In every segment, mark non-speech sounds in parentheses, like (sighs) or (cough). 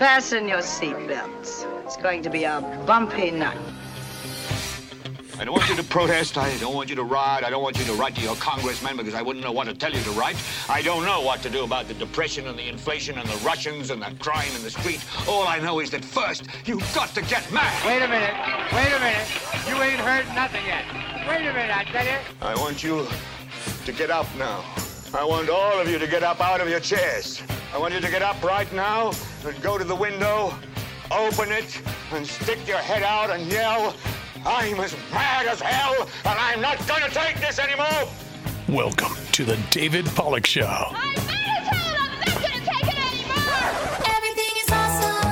Fasten your seatbelts. It's going to be a bumpy night. I don't want you to protest. I don't want you to ride. I don't want you to write to your congressman because I wouldn't know what to tell you to write. I don't know what to do about the depression and the inflation and the Russians and the crime in the street. All I know is that first, you've got to get mad. Wait a minute. Wait a minute. You ain't heard nothing yet. Wait a minute, I tell you. I want you to get up now. I want all of you to get up out of your chairs. I want you to get up right now and go to the window, open it, and stick your head out and yell, I'm as mad as hell, and I'm not going to take this anymore. Welcome to the David Pollack Show. I'm mad as hell I'm not gonna take it anymore! Everything is awesome.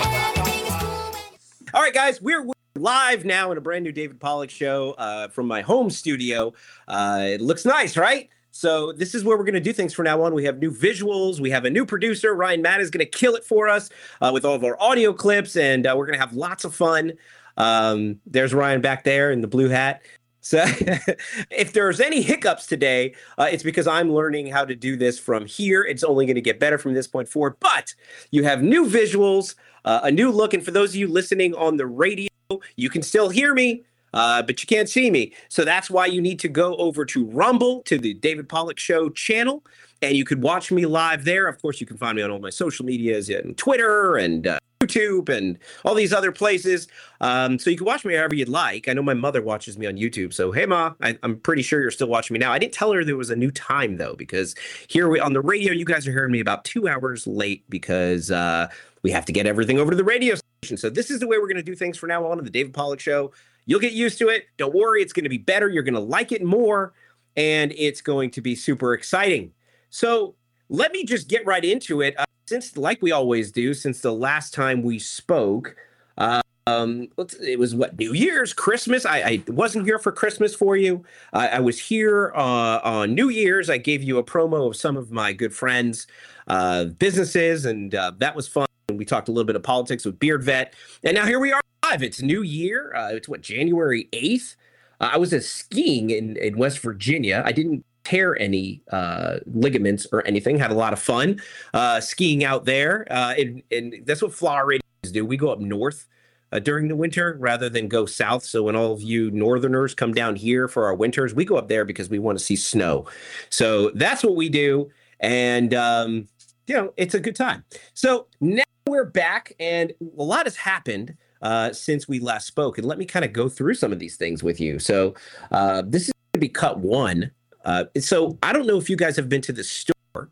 Everything is cool. All right, guys, we're we're live now in a brand new David Pollack show uh, from my home studio. Uh, it looks nice, right? So this is where we're going to do things from now on. We have new visuals. We have a new producer. Ryan Matt is going to kill it for us uh, with all of our audio clips, and uh, we're going to have lots of fun. Um, there's Ryan back there in the blue hat. So (laughs) if there's any hiccups today, uh, it's because I'm learning how to do this from here. It's only going to get better from this point forward. But you have new visuals, uh, a new look, and for those of you listening on the radio, you can still hear me. Uh, but you can't see me. So that's why you need to go over to Rumble, to the David Pollack Show channel, and you could watch me live there. Of course, you can find me on all my social medias and Twitter and uh, YouTube and all these other places. Um, so you can watch me however you'd like. I know my mother watches me on YouTube. So, hey, Ma, I, I'm pretty sure you're still watching me now. I didn't tell her there was a new time, though, because here we, on the radio, you guys are hearing me about two hours late because uh, we have to get everything over to the radio. So, this is the way we're going to do things from now on on the David Pollack Show. You'll get used to it. Don't worry, it's going to be better. You're going to like it more, and it's going to be super exciting. So, let me just get right into it. Uh, since, like we always do, since the last time we spoke, uh, um, it was what New Year's, Christmas. I, I wasn't here for Christmas for you. I, I was here uh, on New Year's. I gave you a promo of some of my good friends' uh, businesses, and uh, that was fun. We talked a little bit of politics with Beard Vet, and now here we are live. It's New Year. Uh, it's what January eighth. Uh, I was skiing in, in West Virginia. I didn't tear any uh, ligaments or anything. Had a lot of fun uh, skiing out there. Uh, and, and that's what Flower Radios do. We go up north uh, during the winter rather than go south. So when all of you northerners come down here for our winters, we go up there because we want to see snow. So that's what we do. And, um, you know, it's a good time. So now we're back and a lot has happened uh, since we last spoke. And let me kind of go through some of these things with you. So uh, this is going to be cut one. Uh, so I don't know if you guys have been to the store,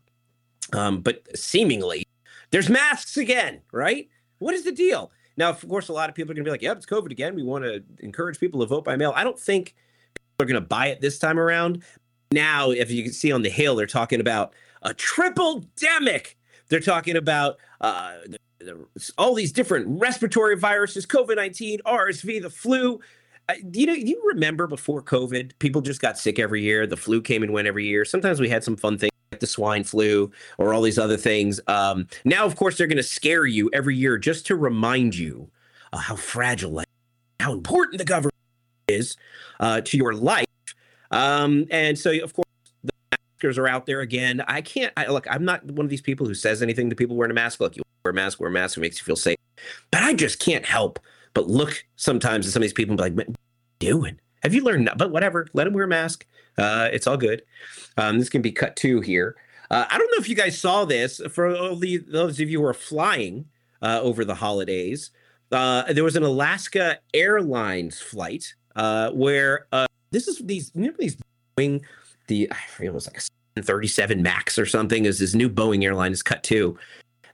um, but seemingly there's masks again, right? What is the deal? Now, of course, a lot of people are going to be like, yep, it's COVID again. We want to encourage people to vote by mail. I don't think people are going to buy it this time around. Now, if you can see on the Hill, they're talking about a triple demic. They're talking about uh, the, all these different respiratory viruses, COVID 19, RSV, the flu. Uh, you know? You remember before COVID, people just got sick every year. The flu came and went every year. Sometimes we had some fun things like the swine flu or all these other things. Um, now, of course, they're going to scare you every year just to remind you uh, how fragile, how important the government is uh, to your life. Um, and so, of course, the maskers are out there again. I can't. I, look, I'm not one of these people who says anything to people wearing a mask. Look, you wear a mask, wear a mask. It makes you feel safe. But I just can't help but look sometimes at some of these people and be like, what are you doing? Have you learned? But whatever, let them wear a mask. Uh, it's all good. Um, this can be cut two here. Uh, I don't know if you guys saw this. For all the those of you who are flying uh, over the holidays, uh, there was an Alaska Airlines flight uh, where uh, this is these you know these Boeing the I forget it was like a 737 Max or something is this new Boeing airline is cut two,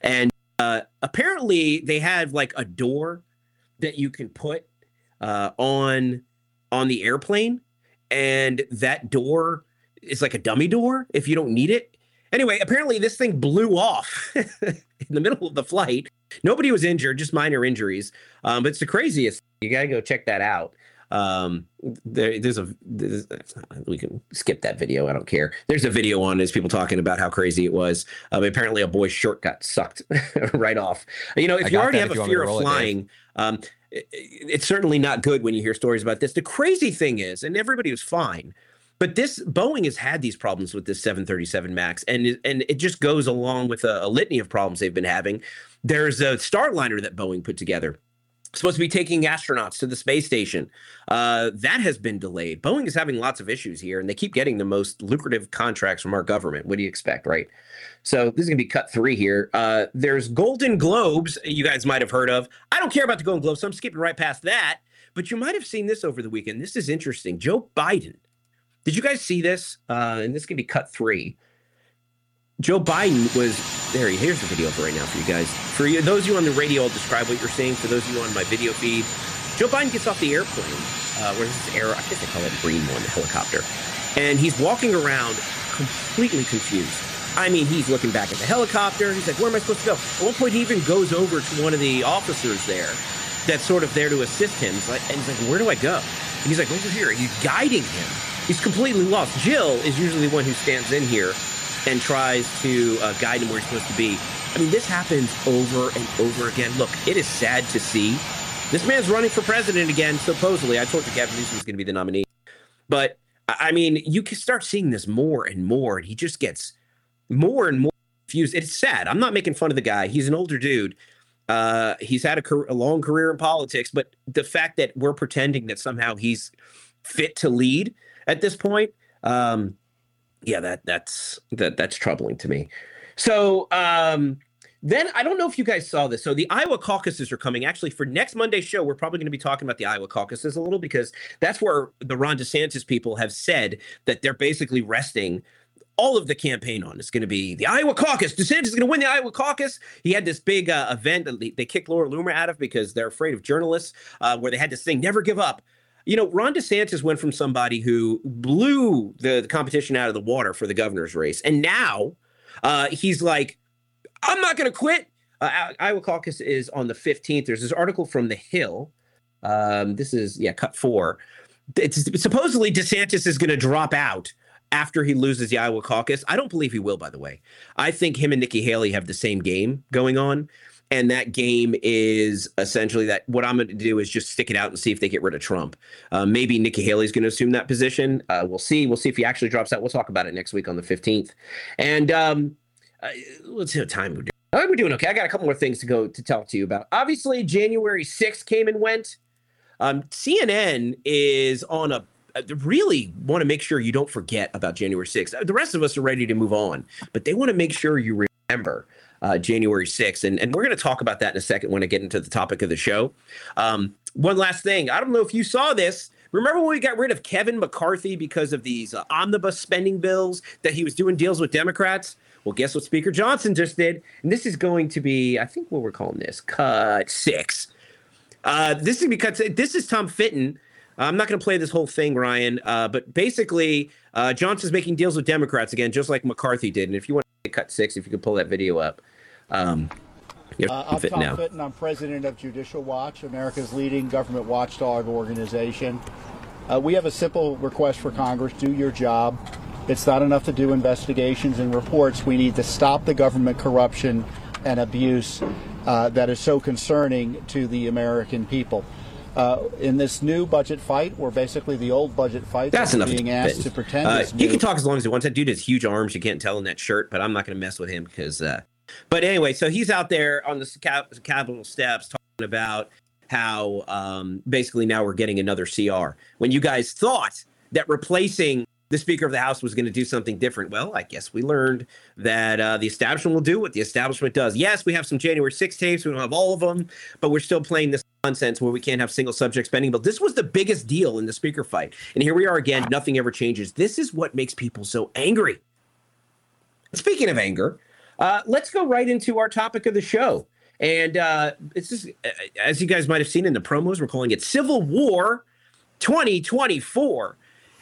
and uh, apparently they have like a door that you can put uh, on on the airplane, and that door is like a dummy door if you don't need it. Anyway, apparently this thing blew off (laughs) in the middle of the flight. Nobody was injured, just minor injuries. Um, but it's the craziest. You gotta go check that out. Um, there, there's a there's, we can skip that video. I don't care. There's a video on this people talking about how crazy it was. Um, apparently, a boy's short got sucked (laughs) right off. You know, if I you already have a you want me fear of it, flying, um, i- i- it's certainly not good when you hear stories about this. The crazy thing is, and everybody was fine. But this Boeing has had these problems with this 737 Max, and it- and it just goes along with a, a litany of problems they've been having. There's a Starliner that Boeing put together supposed to be taking astronauts to the space station. Uh, that has been delayed. Boeing is having lots of issues here, and they keep getting the most lucrative contracts from our government. What do you expect, right? So this is going to be cut three here. Uh, there's Golden Globes, you guys might have heard of. I don't care about the Golden Globes, so I'm skipping right past that. But you might have seen this over the weekend. This is interesting. Joe Biden. Did you guys see this? Uh, and this can be cut three. Joe Biden was there. Here's the video for right now for you guys. For you, those of you on the radio, I'll describe what you're seeing. For those of you on my video feed, Joe Biden gets off the airplane. Uh, where this air? I guess they call it Marine One, the helicopter. And he's walking around completely confused. I mean, he's looking back at the helicopter. He's like, "Where am I supposed to go?" At one point, he even goes over to one of the officers there, that's sort of there to assist him. He's like, and he's like, "Where do I go?" And he's like, "Over here." He's guiding him. He's completely lost. Jill is usually the one who stands in here and tries to uh, guide him where he's supposed to be. I mean, this happens over and over again. Look, it is sad to see. This man's running for president again, supposedly. I told you Gavin Newsom was going to be the nominee. But, I mean, you can start seeing this more and more, and he just gets more and more confused. It's sad. I'm not making fun of the guy. He's an older dude. Uh, he's had a, a long career in politics, but the fact that we're pretending that somehow he's fit to lead at this point, um, yeah, that that's that that's troubling to me. So um, then I don't know if you guys saw this. So the Iowa caucuses are coming. Actually, for next Monday's show, we're probably going to be talking about the Iowa caucuses a little because that's where the Ron DeSantis people have said that they're basically resting all of the campaign on. It's going to be the Iowa caucus. DeSantis is going to win the Iowa caucus. He had this big uh, event that they- kicked Laura Loomer out of because they're afraid of journalists, uh, where they had this thing, never give up. You know, Ron DeSantis went from somebody who blew the, the competition out of the water for the governor's race, and now uh, he's like, I'm not going to quit. Uh, Iowa caucus is on the 15th. There's this article from The Hill. Um, this is, yeah, cut four. It's, supposedly DeSantis is going to drop out after he loses the Iowa caucus. I don't believe he will, by the way. I think him and Nikki Haley have the same game going on. And that game is essentially that what I'm going to do is just stick it out and see if they get rid of Trump. Uh, maybe Nikki Haley's going to assume that position. Uh, we'll see. We'll see if he actually drops out. We'll talk about it next week on the 15th. And um, uh, let's see what time we're doing. Oh, we're doing okay. I got a couple more things to go to talk to you about. Obviously, January 6th came and went. Um, CNN is on a uh, really want to make sure you don't forget about January 6th. The rest of us are ready to move on, but they want to make sure you remember uh, January 6th. And, and we're going to talk about that in a second when I get into the topic of the show. Um, one last thing I don't know if you saw this. Remember when we got rid of Kevin McCarthy because of these uh, omnibus spending bills that he was doing deals with Democrats? Well, guess what Speaker Johnson just did? And this is going to be, I think what we're calling this, cut six. Uh, this is because this is Tom Fitton. I'm not going to play this whole thing, Ryan, uh, but basically, uh, Johnson's making deals with Democrats again, just like McCarthy did. And if you want to cut six, if you could pull that video up, um, Uh, I'm Tom now. Fitton. I'm president of Judicial Watch, America's leading government watchdog organization. Uh, we have a simple request for Congress do your job. It's not enough to do investigations and reports. We need to stop the government corruption and abuse uh, that is so concerning to the American people. Uh, in this new budget fight, or basically the old budget fight, That's that's enough. being asked to pretend Uh, he can talk as long as he wants. That dude has huge arms. You can't tell in that shirt, but I'm not going to mess with him because. But anyway, so he's out there on the Capitol steps talking about how um, basically now we're getting another CR. When you guys thought that replacing the Speaker of the House was going to do something different, well, I guess we learned that uh, the establishment will do what the establishment does. Yes, we have some January 6 tapes. We don't have all of them, but we're still playing this nonsense where we can't have single subject spending bill. This was the biggest deal in the Speaker fight. And here we are again. Nothing ever changes. This is what makes people so angry. Speaking of anger, uh, let's go right into our topic of the show. And uh, it's as you guys might have seen in the promos, we're calling it Civil War 2024.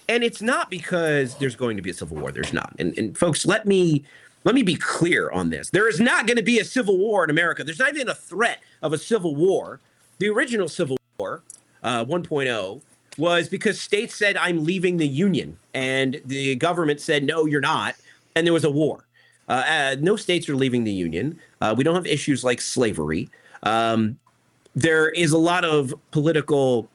And it's not because there's going to be a civil war. There's not. And, and folks, let me let me be clear on this. There is not going to be a civil war in America. There's not even a threat of a civil war. The original Civil War, uh, 1.0, was because states said, I'm leaving the Union. And the government said, no, you're not. And there was a war. Uh, uh, no states are leaving the Union. Uh, we don't have issues like slavery. Um, there is a lot of political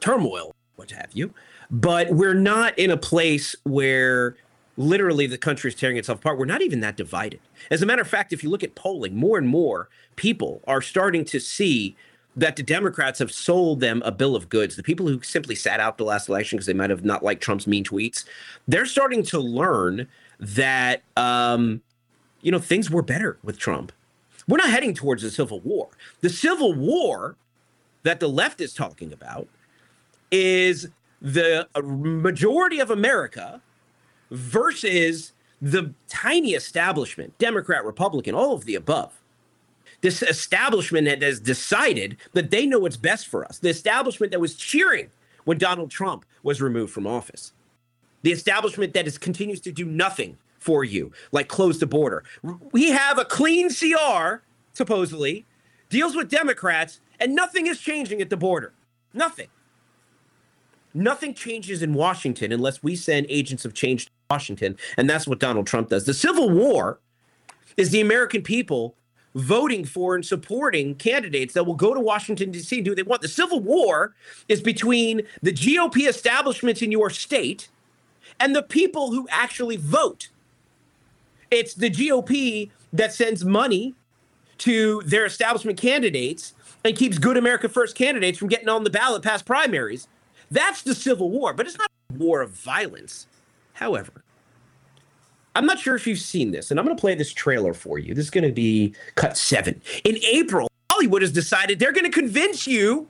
turmoil what have you. But we're not in a place where literally the country is tearing itself apart. We're not even that divided. As a matter of fact, if you look at polling, more and more people are starting to see that the Democrats have sold them a bill of goods. The people who simply sat out the last election because they might have not liked Trump's mean tweets, they're starting to learn that um, you know things were better with Trump. We're not heading towards a civil war. The civil war that the left is talking about is the uh, majority of America versus the tiny establishment, Democrat, Republican, all of the above. This establishment that has decided that they know what's best for us. The establishment that was cheering when Donald Trump was removed from office. The establishment that is, continues to do nothing for you, like close the border. We have a clean CR, supposedly, deals with Democrats, and nothing is changing at the border. Nothing. Nothing changes in Washington unless we send agents of change to Washington. And that's what Donald Trump does. The Civil War is the American people voting for and supporting candidates that will go to Washington, D.C. and do what they want. The Civil War is between the GOP establishments in your state and the people who actually vote. It's the GOP that sends money to their establishment candidates and keeps good America First candidates from getting on the ballot past primaries. That's the Civil War, but it's not a war of violence. However, I'm not sure if you've seen this, and I'm going to play this trailer for you. This is going to be cut seven. In April, Hollywood has decided they're going to convince you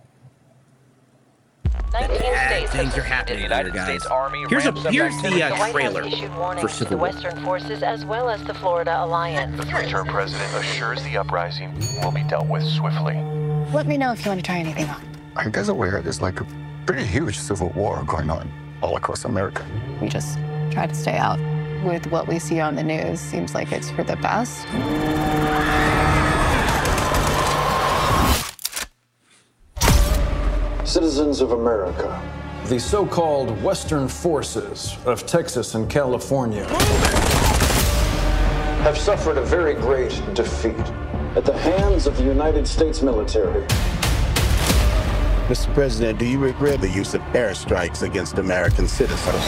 19 that states things are happening suspended here, guys. States Army Here's a here's the uh, The White House trailer issued for warnings to Civil the War. Western forces as well as the Florida Alliance. The three-term president assures the uprising will be dealt with swiftly. Let me know if you want to try anything on. Are you guys aware there's like a pretty huge civil war going on all across America? We just try to stay out. With what we see on the news, seems like it's for the best. Citizens of America. The so called Western forces of Texas and California have suffered a very great defeat at the hands of the United States military. Mr. President, do you regret the use of airstrikes against American citizens?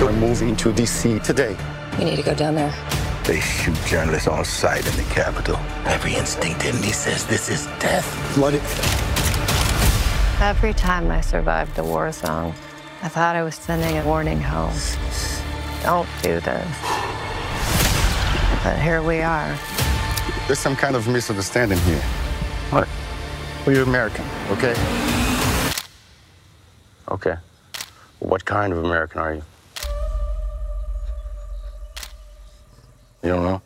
We're moving to D.C. today. We need to go down there. They shoot journalists on sight in the Capitol. Every instinct in me says this is death. Flooded. Every time I survived a war zone, I thought I was sending a warning home. Don't do this. But here we are. There's some kind of misunderstanding here. What? Well, you're American, okay? Okay. What kind of American are you? You don't know?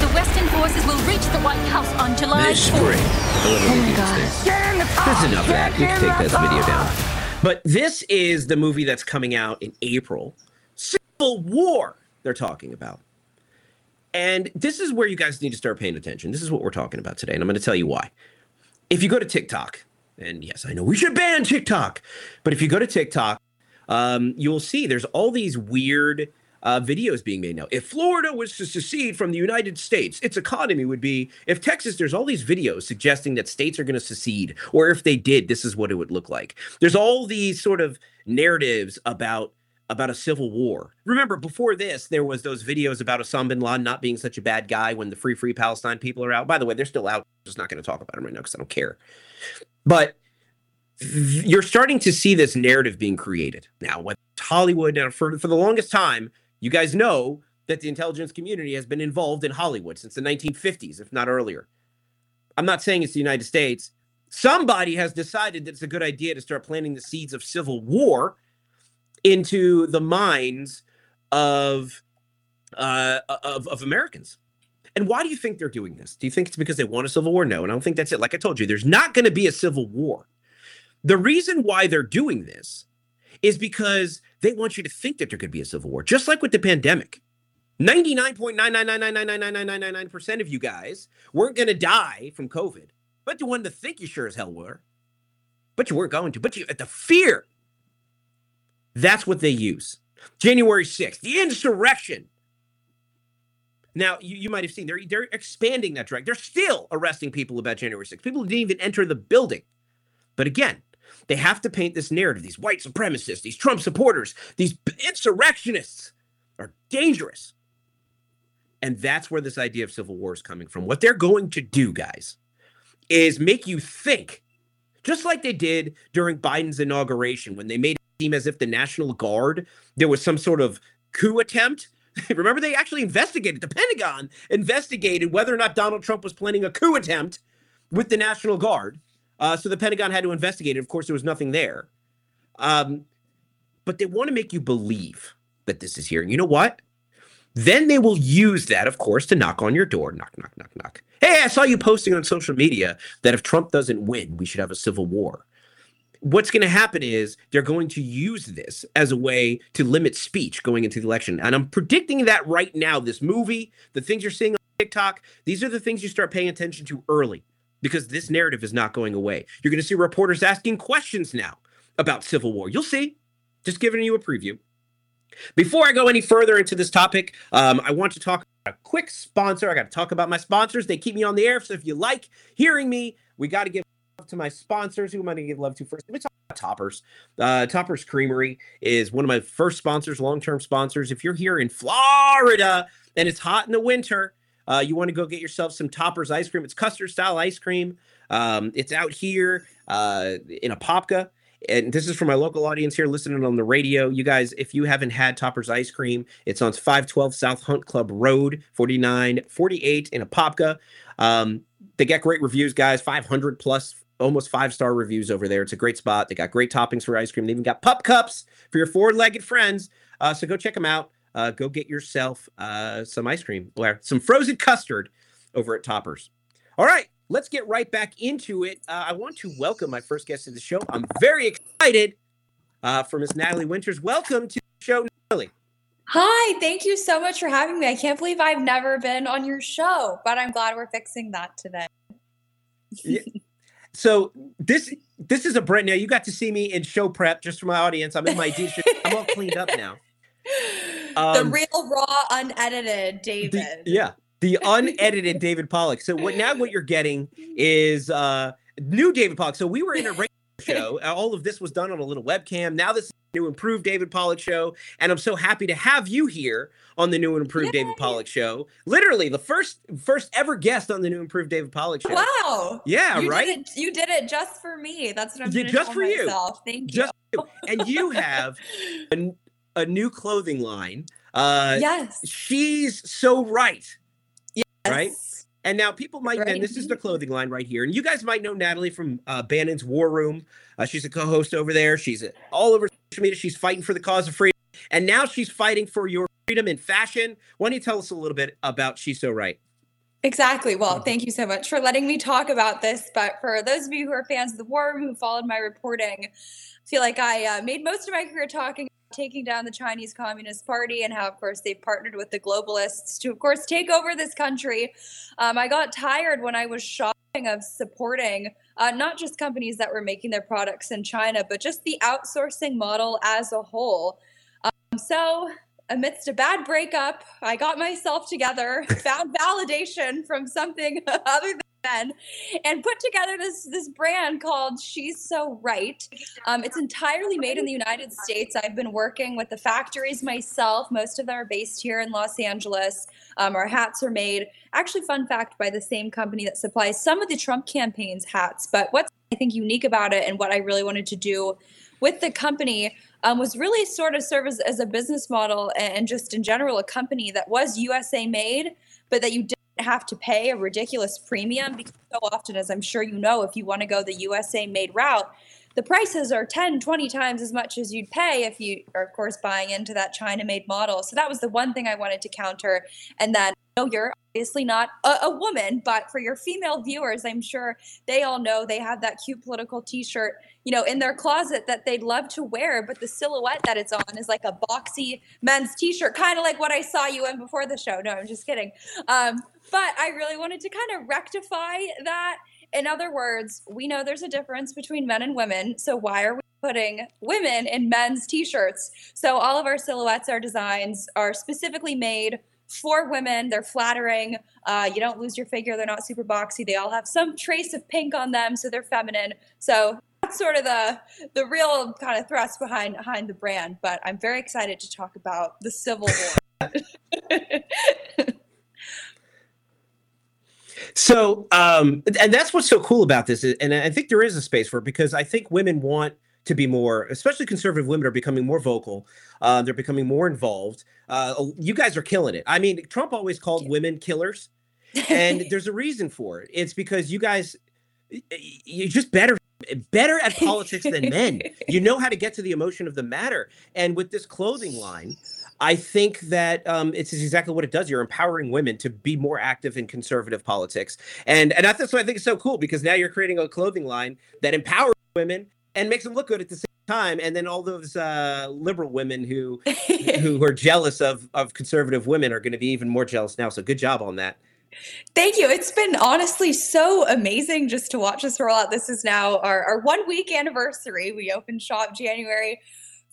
The Western forces will reach the White House on July This 4th. spring. Oh my God. There's enough of that. You can take this video down. But this is the movie that's coming out in April. Civil War, they're talking about. And this is where you guys need to start paying attention. This is what we're talking about today. And I'm going to tell you why. If you go to TikTok, and yes, I know we should ban TikTok, but if you go to TikTok, um, you'll see there's all these weird uh, videos being made now. If Florida was to secede from the United States, its economy would be. If Texas, there's all these videos suggesting that states are going to secede, or if they did, this is what it would look like. There's all these sort of narratives about about a civil war. Remember, before this, there was those videos about Osama bin Laden not being such a bad guy when the Free Free Palestine people are out. By the way, they're still out. I'm Just not going to talk about them right now because I don't care. But you're starting to see this narrative being created now. It's Hollywood now, for for the longest time, you guys know that the intelligence community has been involved in Hollywood since the 1950s, if not earlier. I'm not saying it's the United States. Somebody has decided that it's a good idea to start planting the seeds of civil war into the minds of uh, of, of Americans. And why do you think they're doing this? Do you think it's because they want a civil war? No, and I don't think that's it. Like I told you, there's not going to be a civil war. The reason why they're doing this is because they want you to think that there could be a civil war, just like with the pandemic. 99.999999999% of you guys weren't going to die from COVID, but you wanted to think you sure as hell were. But you weren't going to. But you the fear. That's what they use. January 6th, the insurrection. Now, you, you might have seen they're they're expanding that drag. They're still arresting people about January 6th. People who didn't even enter the building. But again, they have to paint this narrative. These white supremacists, these Trump supporters, these insurrectionists are dangerous. And that's where this idea of civil war is coming from. What they're going to do, guys, is make you think, just like they did during Biden's inauguration when they made it seem as if the National Guard, there was some sort of coup attempt. (laughs) Remember, they actually investigated, the Pentagon investigated whether or not Donald Trump was planning a coup attempt with the National Guard. Uh, so the Pentagon had to investigate it. Of course, there was nothing there. Um, but they want to make you believe that this is here. And you know what? Then they will use that, of course, to knock on your door. Knock, knock, knock, knock. Hey, I saw you posting on social media that if Trump doesn't win, we should have a civil war. What's going to happen is they're going to use this as a way to limit speech going into the election. And I'm predicting that right now. This movie, the things you're seeing on TikTok, these are the things you start paying attention to early because this narrative is not going away. You're going to see reporters asking questions now about civil war. You'll see. Just giving you a preview. Before I go any further into this topic, um, I want to talk about a quick sponsor. I got to talk about my sponsors. They keep me on the air. So if you like hearing me, we got to give to my sponsors. Who am I going to give love to first? Let me talk about Toppers. Uh, Toppers Creamery is one of my first sponsors, long term sponsors. If you're here in Florida and it's hot in the winter, uh, you want to go get yourself some Toppers ice cream. It's custard style ice cream. Um, it's out here uh, in Apopka and this is for my local audience here listening on the radio. You guys, if you haven't had Topper's Ice Cream, it's on 512 South Hunt Club Road, 4948 in Apopka. Um, they get great reviews, guys, 500 plus, almost five star reviews over there. It's a great spot. They got great toppings for ice cream. They even got pup cups for your four legged friends. Uh, so go check them out. Uh, go get yourself uh, some ice cream or some frozen custard over at Toppers. All right, let's get right back into it. Uh, I want to welcome my first guest to the show. I'm very excited uh, for Miss Natalie Winters. Welcome to the show, Natalie. Hi, thank you so much for having me. I can't believe I've never been on your show, but I'm glad we're fixing that today. Yeah. (laughs) So this this is a brand now. You got to see me in show prep just for my audience. I'm in my D shirt. I'm all cleaned up now. (laughs) the Um, real, raw, unedited David. the- yeah, the unedited David Pollack. So what now? What you're getting (laughs) is uh new David Pollack. So we were in a show. (laughs) All of this was done on a little webcam. Now this is a new improved David Pollack show, and I'm so happy to have you here on the new and improved David Pollack show. Literally the first first ever guest on the new improved David Pollack show. Wow. Yeah, You right? Did it, you did it just for me. That's what I'm Yeah, gonna just tell for you. Thank you. Just you. and you (laughs) have a, a new clothing line. Uh Yes. She's so right. Yes. Right? And now people might, and this is the clothing line right here. And you guys might know Natalie from uh, Bannon's War Room. Uh, she's a co-host over there. She's uh, all over social media. She's fighting for the cause of freedom, and now she's fighting for your freedom in fashion. Why don't you tell us a little bit about She's So Right? Exactly. Well, thank you so much for letting me talk about this. But for those of you who are fans of the War Room who followed my reporting, I feel like I uh, made most of my career talking taking down the Chinese Communist Party and how, of course, they've partnered with the globalists to, of course, take over this country. Um, I got tired when I was shopping of supporting uh, not just companies that were making their products in China, but just the outsourcing model as a whole. Um, so amidst a bad breakup, I got myself together, (laughs) found validation from something (laughs) other than men, and put together this this brand called She's So Right. Um, it's entirely made in the United States. I've been working with the factories myself. Most of them are based here in Los Angeles. Um, our hats are made, actually, fun fact, by the same company that supplies some of the Trump campaign's hats. But what's I think unique about it, and what I really wanted to do with the company um, was really sort of serve as, as a business model and, just in general a company that was USA made, but that you didn't have to pay a ridiculous premium because so often, as I'm sure you know, if you want to go the USA made route, the prices are 10, 20 times as much as you'd pay if you are, of course, buying into that China made model. So that was the one thing I wanted to counter. And then, no, you're obviously not a, a woman, but for your female viewers, I'm sure they all know they have that cute political t shirt, you know, in their closet that they'd love to wear, but the silhouette that it's on is like a boxy men's t shirt, kind of like what I saw you in before the show. No, I'm just kidding. Um, but I really wanted to kind of rectify that. In other words, we know there's a difference between men and women. So why are we putting women in men's t-shirts? So all of our silhouettes, our designs are specifically made for women. They're flattering. Uh, you don't lose your figure. They're not super boxy. They all have some trace of pink on them, so they're feminine. So that's sort of the the real kind of thrust behind behind the brand. But I'm very excited to talk about the Civil War. (laughs) So, um, and that's what's so cool about this, and I think there is a space for it because I think women want to be more, especially conservative women, are becoming more vocal. Uh, they're becoming more involved. Uh, you guys are killing it. I mean, Trump always called women killers, and (laughs) there's a reason for it. It's because you guys, you're just better better at politics than men. You know how to get to the emotion of the matter. And with this clothing line, I think that um, it's exactly what it does. You're empowering women to be more active in conservative politics, and and that's what I think is so cool because now you're creating a clothing line that empowers women and makes them look good at the same time. And then all those uh, liberal women who who (laughs) are jealous of of conservative women are going to be even more jealous now. So good job on that. Thank you. It's been honestly so amazing just to watch this roll out. This is now our, our one week anniversary. We opened shop January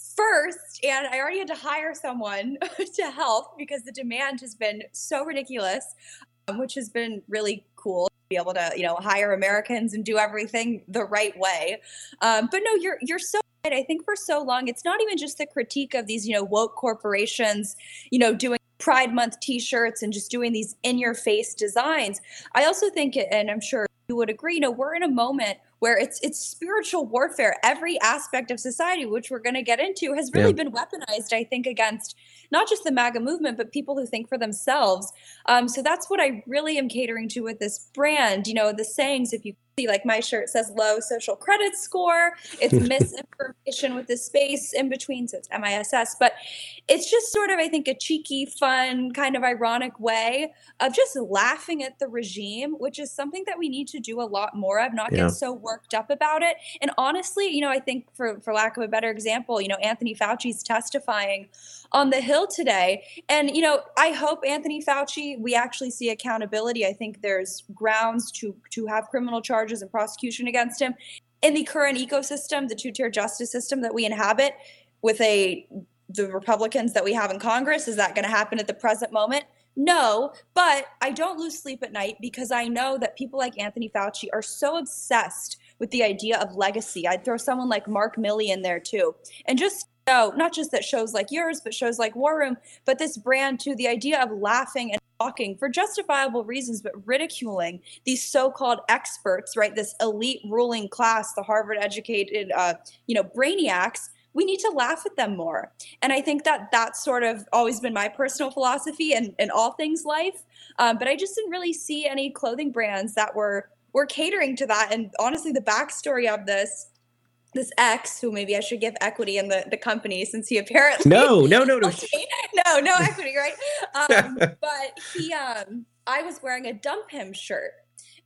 1st, and I already had to hire someone (laughs) to help because the demand has been so ridiculous, um, which has been really cool to be able to, you know, hire Americans and do everything the right way. Um, but no, you're you're so right. I think for so long, it's not even just the critique of these, you know, woke corporations, you know, doing Pride Month t-shirts and just doing these in-your-face designs. I also think, and I'm sure you would agree, you know, we're in a moment where it's it's spiritual warfare. Every aspect of society, which we're going to get into, has really Yeah. been weaponized. I think against not just the MAGA movement, but people who think for themselves. Um, so that's what I really am catering to with this brand. You know, the sayings. If you see, like my shirt says low social credit score. It's (laughs) misinformation with the space in between, so it's MISS. But it's just sort of, I think, a cheeky, fun, kind of ironic way of just laughing at the regime, which is something that we need to do a lot more of. Not Yeah. get so worked up about it. And honestly, you know, I think for for lack of a better example, you know, Anthony Fauci's testifying on the Hill today, and you know, I hope Anthony Fauci, we actually see accountability. I think there's grounds to to have criminal charges and prosecution against him in the current ecosystem, the two tier justice system that we inhabit, with a the Republicans that we have in Congress. Is that going to happen at the present moment? No, but I don't lose sleep at night because I know that people like Anthony Fauci are so obsessed with the idea of legacy. I'd throw someone like Mark Milley in there too. And just know, not just that shows like yours, but shows like War Room, but this brand too, the idea of laughing and talking for justifiable reasons, but ridiculing these so-called experts, right? This elite ruling class, the Harvard educated, uh, you know, brainiacs we need to laugh at them more. And I think that that's sort of always been my personal philosophy in, in all things life. Um, but I just didn't really see any clothing brands that were were catering to that. And honestly, the backstory of this this ex, who maybe I should give equity in the, the company since he apparently No, no, no, no. (laughs) no, no (laughs) equity, right? Um, but he, um, I was wearing a dump him shirt,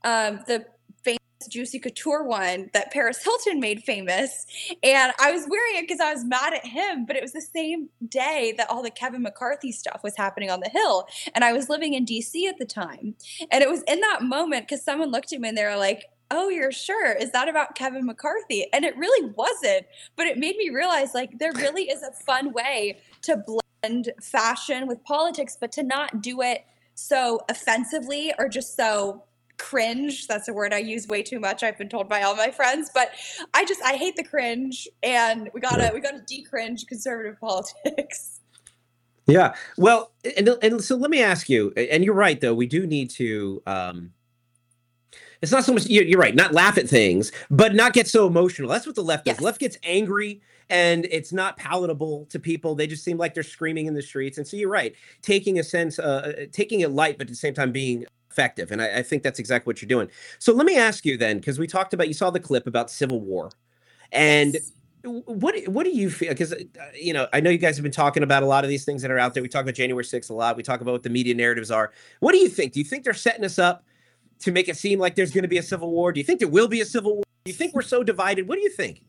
um, the famous Juicy Couture one that Paris Hilton made famous, and I was wearing it because I was mad at him. But it was the same day that all the Kevin McCarthy stuff was happening on the Hill, and I was living in D.C. at the time, and it was in that moment because someone looked at me and they were like. Oh, you're sure? Is that about Kevin McCarthy? And it really wasn't, but it made me realize like there really is a fun way to blend fashion with politics, but to not do it so offensively or just so cringe. That's a word I use way too much. I've been told by all my friends, but I just I hate the cringe, and we gotta we gotta decringe conservative (laughs) politics. Yeah. Well, and, and so let me ask you, and you're right, though, we do need to. Um, it's not so much, you're, you're right, not laugh at things, but not get so emotional. That's what the left does. Left gets angry and it's not palatable to people. They just seem like they're screaming in the streets. And so you're right, taking a sense, uh, uh, taking it light, but at the same time being effective. And I, I think that's exactly what you're doing. So let me ask you then, because we talked about, you saw the clip about civil war. And w- what what do you feel? Because uh, you know, I know you guys have been talking about a lot of these things that are out there. We talk about January 6th a lot. We talk about what the media narratives are. What do you think? Do you think they're setting us up to make it seem like there's going to be a civil war? Do you think there will be a civil war? Do you think we're so divided? What do you think?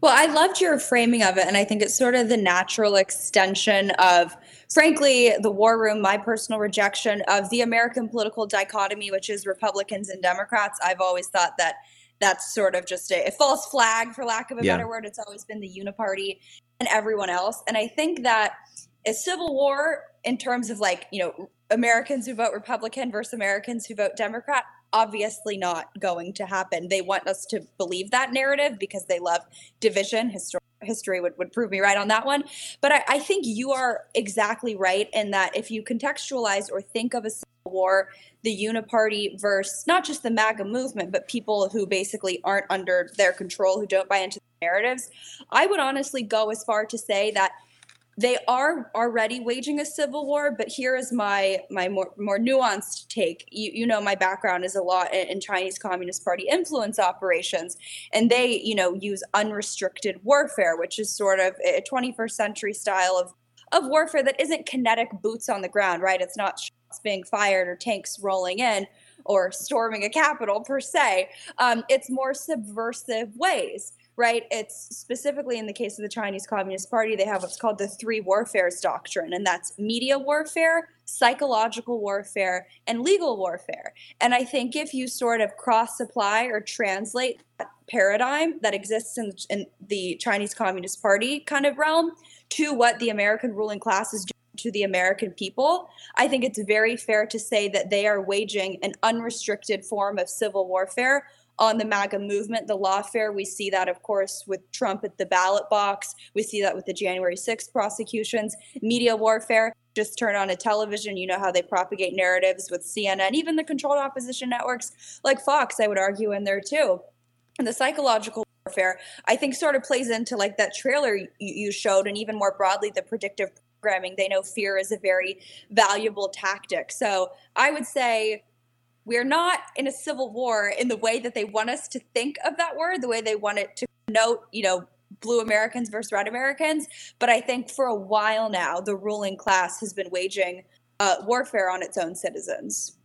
Well, I loved your framing of it, and I think it's sort of the natural extension of, frankly, the war room, my personal rejection of the American political dichotomy, which is Republicans and Democrats. I've always thought that that's sort of just a, a false flag, for lack of a Yeah. better word. It's always been the uniparty and everyone else. And I think that a civil war, in terms of like, you know, Americans who vote Republican versus Americans who vote Democrat, obviously not going to happen. They want us to believe that narrative because they love division. History, history would, would prove me right on that one. But I, I think you are exactly right in that if you contextualize or think of a civil war, the uniparty versus not just the MAGA movement, but people who basically aren't under their control, who don't buy into the narratives, I would honestly go as far to say that they are already waging a civil war but here is my my more more nuanced take. You, you know my background is a lot in, in, chinese communist party influence operations and they you know use unrestricted warfare which is sort of a 21st century style of of warfare that isn't kinetic boots on the ground right? It's not shots being fired or tanks rolling in or storming a capital per se. Um, it's more subversive ways right? It's specifically in the case of the Chinese Communist Party, they have what's called the three warfares doctrine, and that's media warfare, psychological warfare, and legal warfare. And I think if you sort of cross supply or translate that paradigm that exists in, in the Chinese Communist Party kind of realm to what the American ruling class is doing to the American people, I think it's very fair to say that they are waging an unrestricted form of civil warfare on the MAGA movement, the lawfare. We see that, of course, with Trump at the ballot box. We see that with the January 6th prosecutions, media warfare. Just turn on a television, you know how they propagate narratives with CNN, even the controlled opposition networks like Fox, I would argue, in there too. And the psychological warfare, I think, sort of plays into like that trailer you, you showed, and even more broadly, the predictive programming. They know fear is a very valuable tactic. So I would say we're not in a civil war in the way that they want us to think of that word, the way they want it to note, you know, blue Americans versus red Americans. But I think for a while now, the ruling class has been waging uh, warfare on its own citizens.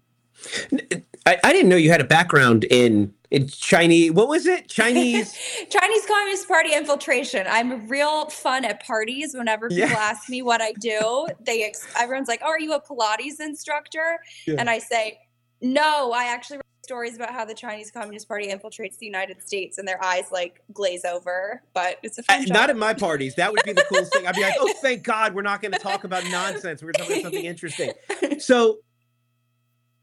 I, I, didn't know you had a background in in Chinese. What was it? Chinese (laughs) Chinese Communist Party infiltration. I'm real fun at parties. Whenever people yeah. ask me what I do, they everyone's like, "Oh, are you a Pilates instructor?" Yeah. And I say, no, I actually read stories about how the Chinese Communist Party infiltrates the United States and their eyes like glaze over. But it's a fun uh, not at my parties. That would be the coolest thing. I'd be like, oh, thank (laughs) God, we're not going to talk about nonsense. We're going to talk about something interesting. So,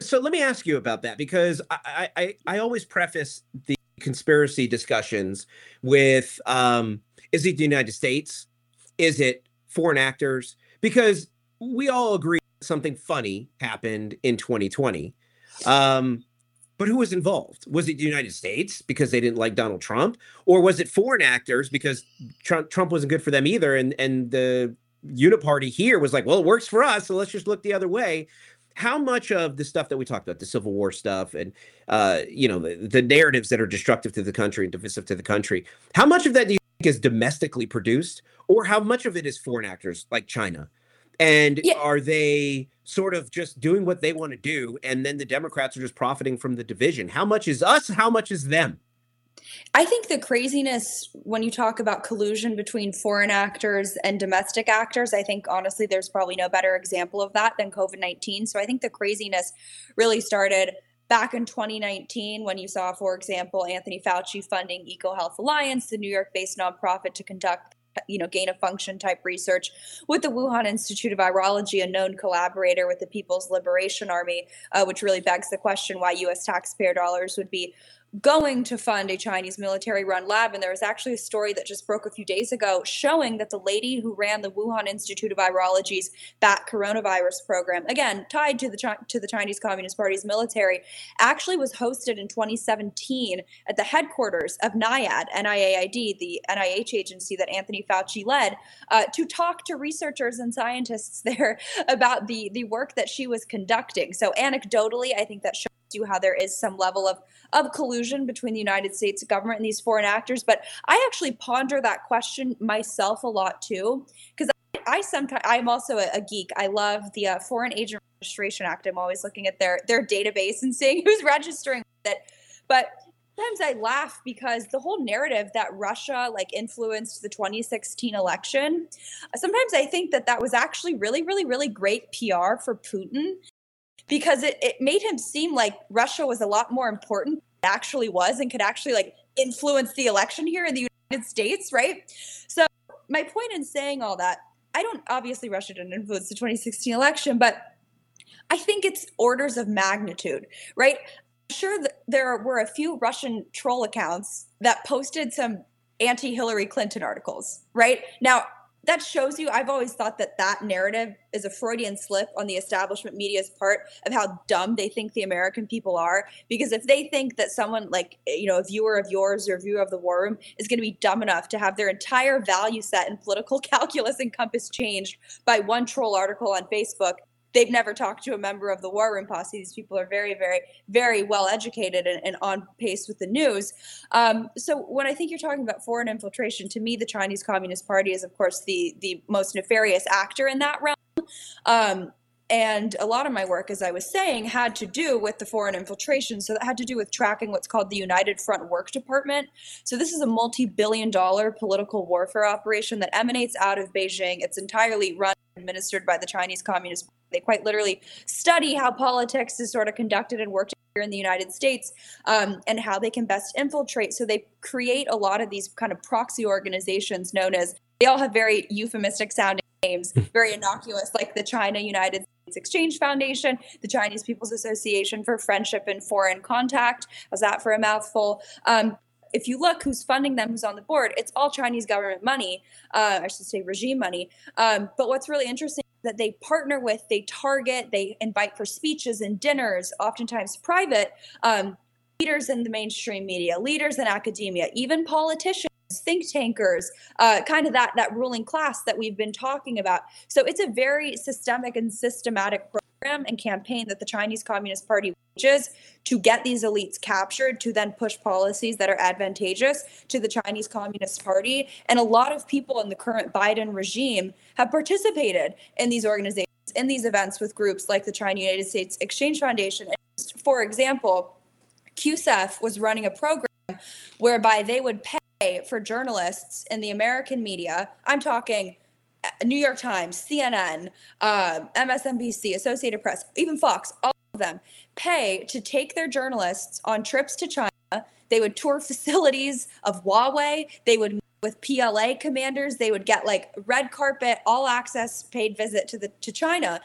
so let me ask you about that because I I, I always preface the conspiracy discussions with um, is it the United States? Is it foreign actors? Because we all agree something funny happened in 2020 um, but who was involved? Was it the United States because they didn't like Donald Trump, or was it foreign actors because Trump, Trump wasn't good for them either? And and the uniparty here was like, well, it works for us, so let's just look the other way. How much of the stuff that we talked about, the Civil War stuff, and uh, you know, the, the narratives that are destructive to the country and divisive to the country, how much of that do you think is domestically produced, or how much of it is foreign actors like China? And yeah. are they sort of just doing what they want to do? And then the Democrats are just profiting from the division. How much is us? How much is them? I think the craziness when you talk about collusion between foreign actors and domestic actors, I think honestly there's probably no better example of that than COVID 19. So I think the craziness really started back in 2019 when you saw, for example, Anthony Fauci funding EcoHealth Alliance, the New York based nonprofit, to conduct you know gain of function type research with the Wuhan Institute of Virology, a known collaborator with the People's Liberation Army, uh, which really begs the question why U.S. taxpayer dollars would be going to fund a Chinese military run lab. And there was actually a story that just broke a few days ago showing that the lady who ran the Wuhan Institute of Virology's bat coronavirus program, again, tied to the, to the Chinese Communist Party's military, actually was hosted in 2017 at the headquarters of NIAID, NIAID, the NIH agency that Anthony Fauci led, uh, to talk to researchers and scientists (laughs) there about the, the work that she was conducting. So, anecdotally, I think that you how there is some level of of collusion between the United States government and these foreign actors. But I actually ponder that question myself a lot too, because I, I, sometimes I'm also a, a, geek. I love the uh, Foreign Agent Registration Act. I'm always looking at their their database and seeing (laughs) who's registering it. But sometimes I laugh because the whole narrative that Russia like influenced the 2016 election, sometimes I think that that was actually really, really, really great PR for Putin because it, it made him seem like Russia was a lot more important than actually was and could actually like influence the election here in the United States, right? So my point in saying all that, I don't obviously Russia didn't influence the 2016 election, but I think it's orders of magnitude, right? Sure there were a few Russian troll accounts that posted some anti Hillary Clinton articles, right? Now, that shows you i've always thought that that narrative is a freudian slip on the establishment media's part of how dumb they think the american people are. Because if they think that someone like you know a viewer of yours or a viewer of the war room is going to be dumb enough to have their entire value set and political (laughs) calculus and compass changed by one troll article on facebook they've never talked to a member of the war room posse. These people are very, very, very well educated and, and on pace with the news. Um, so when I think you're talking about foreign infiltration, to me, the Chinese Communist Party is, of course, the the most nefarious actor in that realm. Um, and a lot of my work, as I was saying, had to do with the foreign infiltration. So that had to do with tracking what's called the United Front Work Department. So this is a multi billion dollar political warfare operation that emanates out of Beijing. It's entirely run and administered by the Chinese Communist Party. They quite literally study how politics is sort of conducted and worked here in the United States um, and how they can best infiltrate. So they create a lot of these kind of proxy organizations known as, they all have very euphemistic sounding names, very innocuous, like the China United Exchange Foundation, the Chinese People's Association for Friendship and Foreign Contact. How's that for a mouthful? Um, if you look who's funding them, who's on the board, it's all Chinese government money. Uh, I should say regime money. Um, but what's really interesting is that they partner with, they target, they invite for speeches and dinners, oftentimes private, um, leaders in the mainstream media, leaders in academia, even politicians think tankers, uh, kind of that that ruling class that we've been talking about. So it's a very systemic and systematic program and campaign that the Chinese Communist Party wages to get these elites captured, to then push policies that are advantageous to the Chinese Communist Party. And a lot of people in the current Biden regime have participated in these organizations, in these events with groups like the China United States Exchange Foundation. For example, CUSEF was running a program whereby they would pay for journalists in the American media. I'm talking uh, New York Times, CNN, uh, MSNBC, Associated Press, even Fox, all of them pay to take their journalists on trips to China. They would tour (laughs) facilities of Huawei. They would meet with PLA commanders. They would get like red carpet, all access, paid visit to the to China.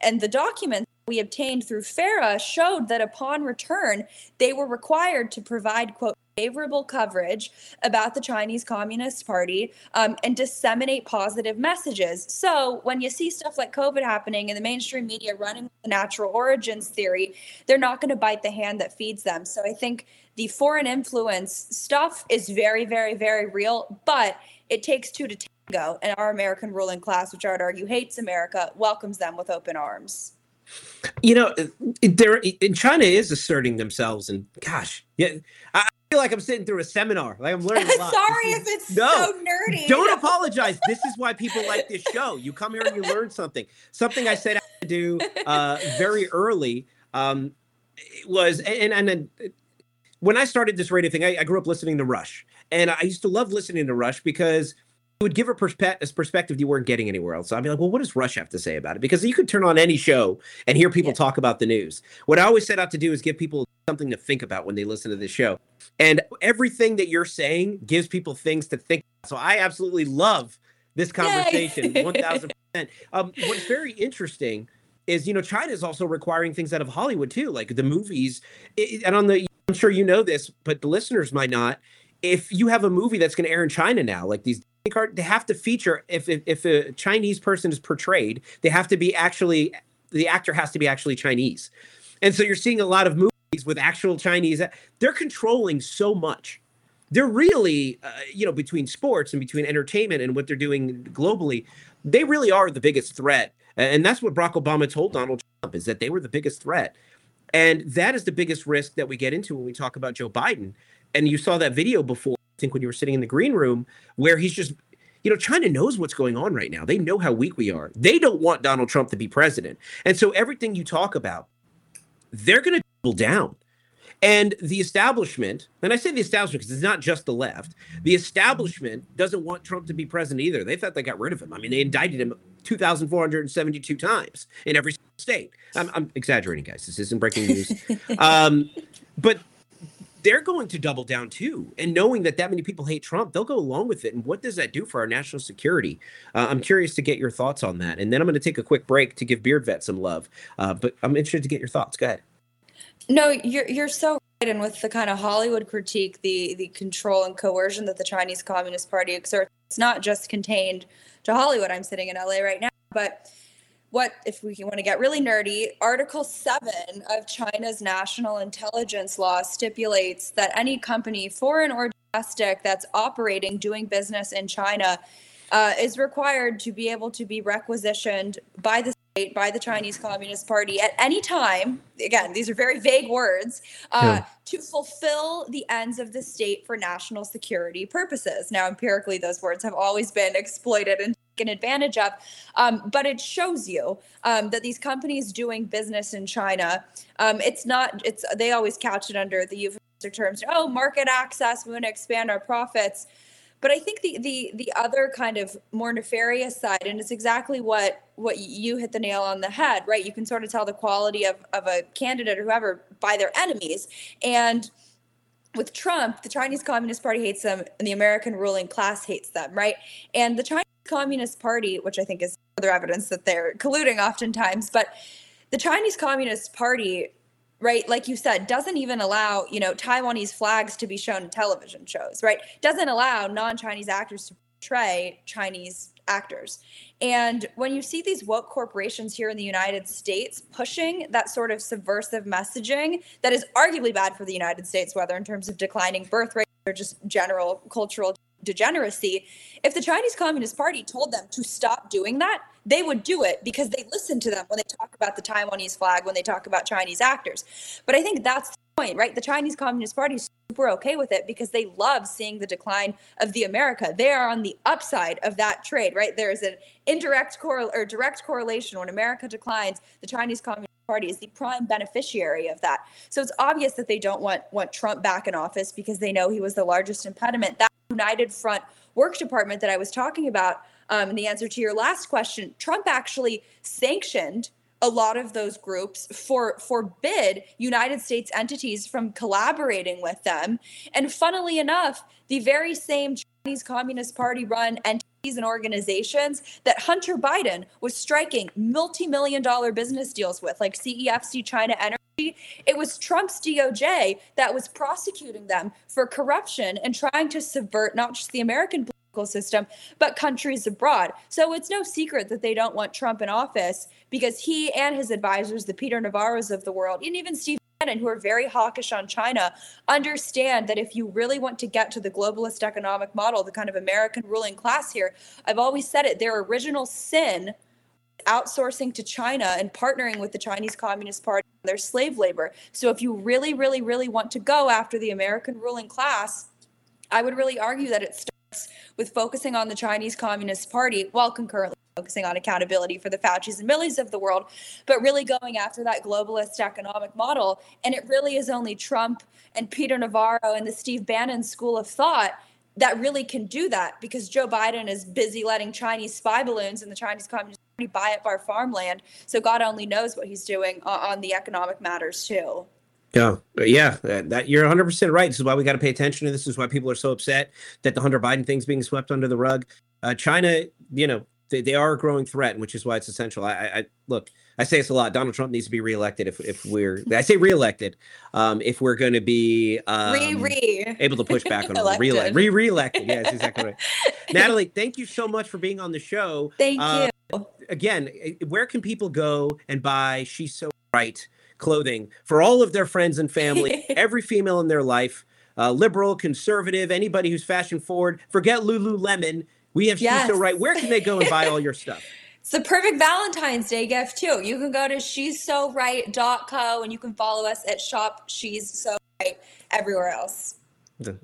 And the documents we obtained through FARA showed that upon return, they were required to provide quote favorable coverage about the Chinese Communist Party um, and disseminate positive messages. So when you see stuff like COVID happening in the mainstream media running the natural origins theory, they're not going to bite the hand that feeds them. So I think the foreign influence stuff is very, very, very real, but it takes two to tango. And our American ruling class, which I would argue hates America, welcomes them with open arms. You know, there in China is asserting themselves, and gosh, yeah, I feel like I'm sitting through a seminar. Like I'm learning a (laughs) lot. Sorry if it's no, so nerdy. Don't apologize. This is why people like this show. You come here and you learn something. Something I said I had to do uh, very early um, was, and and, and when I started this radio thing, I, I grew up listening to Rush, and I used to love listening to Rush because would give a, perspe- perspective you weren't getting anywhere else. So I'd be like, well, what does Rush have to say about it? Because you could turn on any show and hear people talk about the news. What I always set out to do is give people something to think about when they listen to this show. And everything that you're saying gives people things to think. About. So I absolutely love this conversation, (laughs) 1000%. Um, what's very interesting is, you know, China is also requiring things out of Hollywood too, like the movies. It, and on the, I'm sure you know this, but the listeners might not. If you have a movie that's going to air in China now, like these card they have to feature if, if if a chinese person is portrayed they have to be actually the actor has to be actually chinese. And so you're seeing a lot of movies with actual chinese they're controlling so much. They're really uh, you know between sports and between entertainment and what they're doing globally they really are the biggest threat. And that's what barack obama told donald trump is that they were the biggest threat. And that is the biggest risk that we get into when we talk about joe biden. And you saw that video before think when you were sitting in the green room, where he's just, you know, China knows what's going on right now. They know how weak we are. They don't want Donald Trump to be president. And so everything you talk about, they're going to double down. And the establishment, and I say the establishment because it's not just the left, the establishment doesn't want Trump to be president either. They thought they got rid of him. I mean, they indicted him 2,472 times in every state. I'm, I'm exaggerating, guys. This isn't breaking news. (laughs) um, but they're going to double down too. And knowing that that many people hate Trump, they'll go along with it. And what does that do for our national security? Uh, I'm curious to get your thoughts on that. And then I'm going to take a quick break to give Beard Vet some love. Uh, but I'm interested to get your thoughts. Go ahead. No, you're you're so right, and with the kind of Hollywood critique, the the control and coercion that the Chinese Communist Party exerts, it's not just contained to Hollywood. I'm sitting in LA right now, but what if we want to get really nerdy? Article seven of China's national intelligence law stipulates that any company, foreign or domestic, that's operating doing business in China. Uh, is required to be able to be requisitioned by the by the Chinese Communist Party at any time. Again, these are very vague words. Uh, Yeah. to fulfill the ends of the state for national security purposes. Now, empirically, those words have always been exploited and taken advantage of, um, but it shows you um, that these companies doing business in China, um, it's not. It's they always couch it under the euphemistic terms. Oh, market access. We want to expand our profits. But I think the the the other kind of more nefarious side, and it's exactly what what you hit the nail on the head, right? You can sort of tell the quality of of a candidate or whoever by their enemies, and with Trump, the Chinese Communist Party hates them, and the American ruling class hates them, right? And the Chinese Communist Party, which I think is further evidence that they're colluding oftentimes, but the Chinese Communist Party, right, like you said, doesn't even allow, you know, Taiwanese flags to be shown in television shows, right? Doesn't allow non-Chinese actors to portray Chinese actors. And when you see these woke corporations here in the United States pushing that sort of subversive messaging that is arguably bad for the United States, whether in terms of declining birth rate or just general cultural degeneracy, if the Chinese Communist Party told them to stop doing that, they would do it because they listen to them when they talk about the Taiwanese flag, when they talk about Chinese actors. But I think that's the point, right? The Chinese Communist Party is super okay with it because they love seeing the decline of the America. They are on the upside of that trade, right? There is an indirect correl or direct correlation when America declines, the Chinese Communist Party is the prime beneficiary of that. So it's obvious that they don't want want Trump back in office because they know he was the largest impediment. That United Front work department that I was talking about, um, in the answer to your last question, Trump actually sanctioned a lot of those groups for forbid United States entities from collaborating with them. And funnily enough, the very same Chinese Communist Party run entities and organizations that Hunter Biden was striking multi-million dollar business deals with, like CEFC China Energy. It was Trump's DOJ that was prosecuting them for corruption and trying to subvert not just the American political system, but countries abroad. So it's no secret that they don't want Trump in office because he and his advisors, the Peter Navarros of the world, and even Steve Bannon, who are very hawkish on China, understand that if you really want to get to the globalist economic model, the kind of American ruling class here, I've always said it, their original sin outsourcing to China and partnering with the Chinese Communist Party on their slave labor. So if you really, really, really want to go after the American ruling class, I would really argue that it starts with focusing on the Chinese Communist Party while concurrently focusing on accountability for the Faucis and Milleys of the world, but really going after that globalist economic model. And it really is only Trump and Peter Navarro and the Steve Bannon school of thought that really can do that because Joe Biden is busy letting Chinese spy balloons and the Chinese Communist Party buy up our farmland. So God only knows what he's doing on the economic matters too. Yeah, yeah, that, that you're 100 percent right. This is why we got to pay attention to this. This is why people are so upset that the Hunter Biden thing's being swept under the rug. Uh, China, you know, they, they are a growing threat, which is why it's essential. I, I, look, I say this a lot. Donald Trump needs to be reelected if if we're I say reelected, um, if we're going to be um, Re- re. able to push back on. Re re reelected. Yeah, that's exactly right. (laughs) Natalie, thank you so much for being on the show. Thank Uh, you. again, where can people go and buy She's So Right clothing for all of their friends and family, (laughs) every female in their life, uh, liberal, conservative, anybody who's fashion forward? Forget Lululemon. We have She's So Right. Where can they go and buy all your stuff? (laughs) It's the perfect Valentine's Day gift too. You can go to she's so right.co and you can follow us at shop she's so right everywhere else.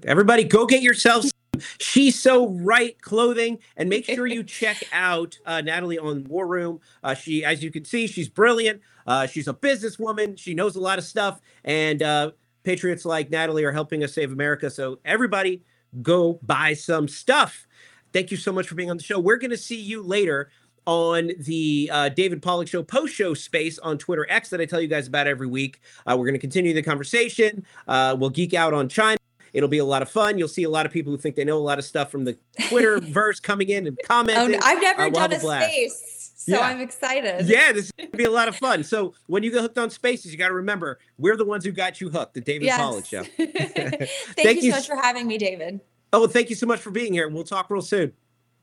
Everybody, go get yourself some She's So Right clothing and make sure you (laughs) check out uh, Natalie on War Room. Uh, she, as you can see, she's brilliant. Uh, she's a businesswoman. She knows a lot of stuff. And uh, patriots like Natalie are helping us save America. So, everybody, go buy some stuff. Thank you so much for being on the show. We're going to see you later on the uh, David Pollack Show post show space on Twitter X that I tell you guys about every week. Uh, we're going to continue the conversation. Uh, we'll geek out on China. It'll be a lot of fun. You'll see a lot of people who think they know a lot of stuff from the Twitter (laughs) verse coming in and Oh, commenting. no, I've never Uh, we'll done have a space, so Yeah. I'm excited. Yeah, this is going to be a lot of fun. So when you get hooked on spaces, you got to remember we're the ones who got you hooked. The David Yes. Pollack Show. (laughs) (laughs) Thank, Thank you so much for having me, David. Oh, thank you so much for being here. And we'll talk real soon.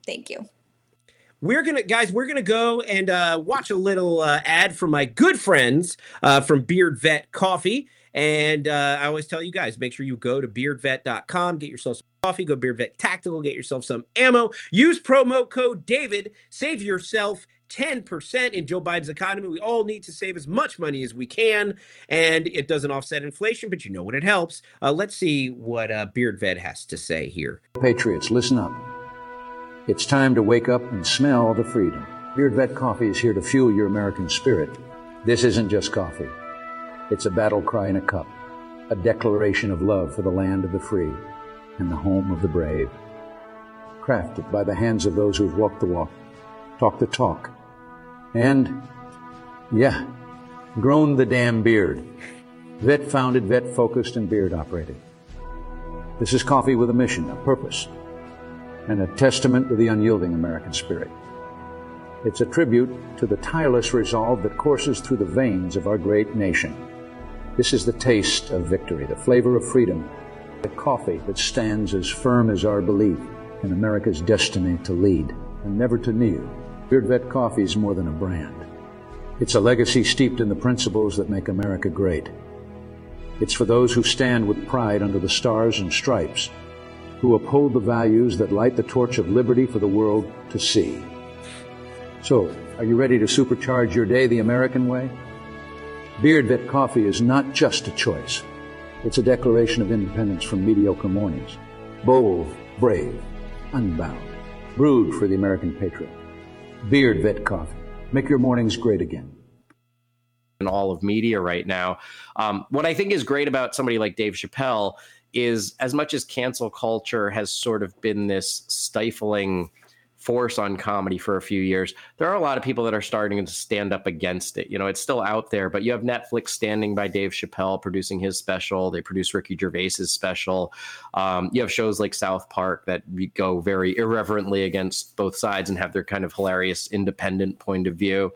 Thank you. We're gonna, guys, we're gonna go and uh, watch a little uh, ad from my good friends uh, from Beard Vet Coffee. And uh, I always tell you guys, make sure you go to beardvet.com, get yourself some coffee, go Beard Vet Tactical, get yourself some ammo. Use promo code David, save yourself 10% in Joe Biden's economy. We all need to save as much money as we can, and it doesn't offset inflation, but you know what? It helps. Uh, let's see what uh, Beard Vet has to say here. Patriots, listen up. It's time to wake up and smell the freedom. Beard Vet Coffee is here to fuel your American spirit. This isn't just coffee. It's a battle cry in a cup, a declaration of love for the land of the free and the home of the brave. Crafted by the hands of those who've walked the walk, talked the talk, and, yeah, grown the damn beard. Vet founded, vet focused, and beard operated. This is coffee with a mission, a purpose, and a testament to the unyielding American spirit. It's a tribute to the tireless resolve that courses through the veins of our great nation. This is the taste of victory, the flavor of freedom, the coffee that stands as firm as our belief in America's destiny to lead and never to kneel. Beard Vet Coffee is more than a brand. It's a legacy steeped in the principles that make America great. It's for those who stand with pride under the stars and stripes, who uphold the values that light the torch of liberty for the world to see. So, are you ready to supercharge your day the American way? Beard Vet Coffee is not just a choice. It's a declaration of independence from mediocre mornings. Bold, brave, unbound. Brewed for the American patriot. Beard Vet Coffee. Make your mornings great again. in all of media right now. Um, what I think is great about somebody like Dave Chappelle is as much as cancel culture has sort of been this stifling force on comedy for a few years, there are a lot of people that are starting to stand up against it. You know, it's still out there, but you have Netflix standing by Dave Chappelle producing his special. They produce Ricky Gervais's special. Um, you have shows like South Park that go very irreverently against both sides and have their kind of hilarious independent point of view.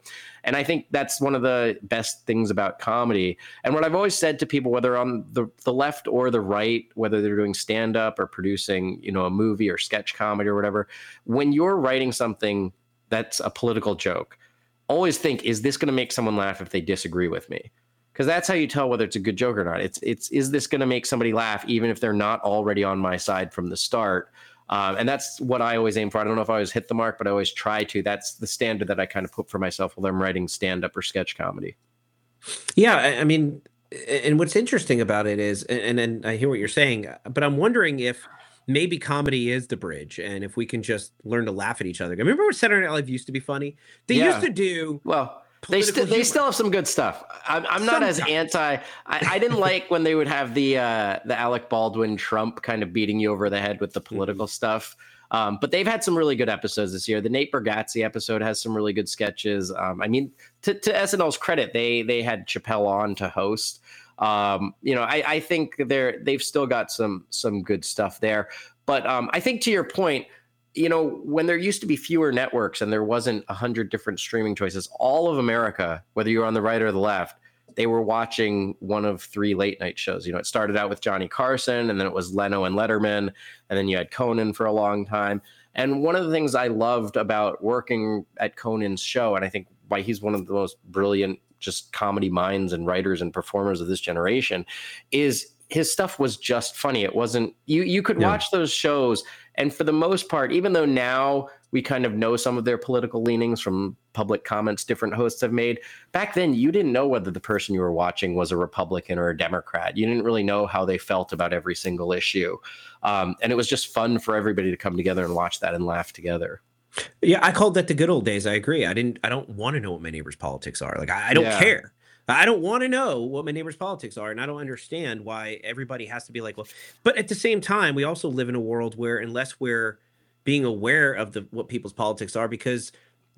And I think that's one of the best things about comedy. And what I've always said to people, whether on the, the left or the right, whether they're doing stand up or producing, you know, a movie or sketch comedy or whatever, when you're writing something that's a political joke, always think, is this going to make someone laugh if they disagree with me? Because that's how you tell whether it's a good joke or not. It's it's is this going to make somebody laugh even if they're not already on my side from the start? Um, and that's what I always aim for. I don't know if I always hit the mark, but I always try to. That's the standard that I kind of put for myself while I'm writing stand up or sketch comedy. Yeah, I, I mean, and what's interesting about it is, and and I hear what you're saying, but I'm wondering if maybe comedy is the bridge, and if we can just learn to laugh at each other. Remember when Saturday Night Live used to be funny? They Yeah. used to do well. They still they still have some good stuff. I'm, I'm not as anti. I, I didn't like when they would have the uh, the Alec Baldwin Trump kind of beating you over the head with the Mm-hmm. political stuff. Um, but they've had some really good episodes this year. The Nate Bargatze episode has some really good sketches. Um, I mean, to, to SNL's credit, they they had Chappelle on to host. Um, you know, I, I think they're they've still got some some good stuff there. But um, I think to your point, you know, when there used to be fewer networks and there wasn't a hundred different streaming choices, all of America, whether you're on the right or the left, they were watching one of three late night shows. You know, it started out with Johnny Carson, and then it was Leno and Letterman, and then you had Conan for a long time. And one of the things I loved about working at Conan's show, and I think why he's one of the most brilliant just comedy minds and writers and performers of this generation, is his stuff was just funny. It wasn't you you could Yeah. watch those shows and for the most part, even though now we kind of know some of their political leanings from public comments different hosts have made, back then you didn't know whether the person you were watching was a Republican or a Democrat. You didn't really know how they felt about every single issue. Um, and it was just fun for everybody to come together and watch that and laugh together. Yeah, I called that the good old days. I agree. I didn't. I don't want to know what my neighbor's politics are. Like I, I don't Yeah. care. I don't want to know what my neighbor's politics are, and I don't understand why everybody has to be like, well. But at the same time, we also live in a world where unless we're being aware of the what people's politics are, because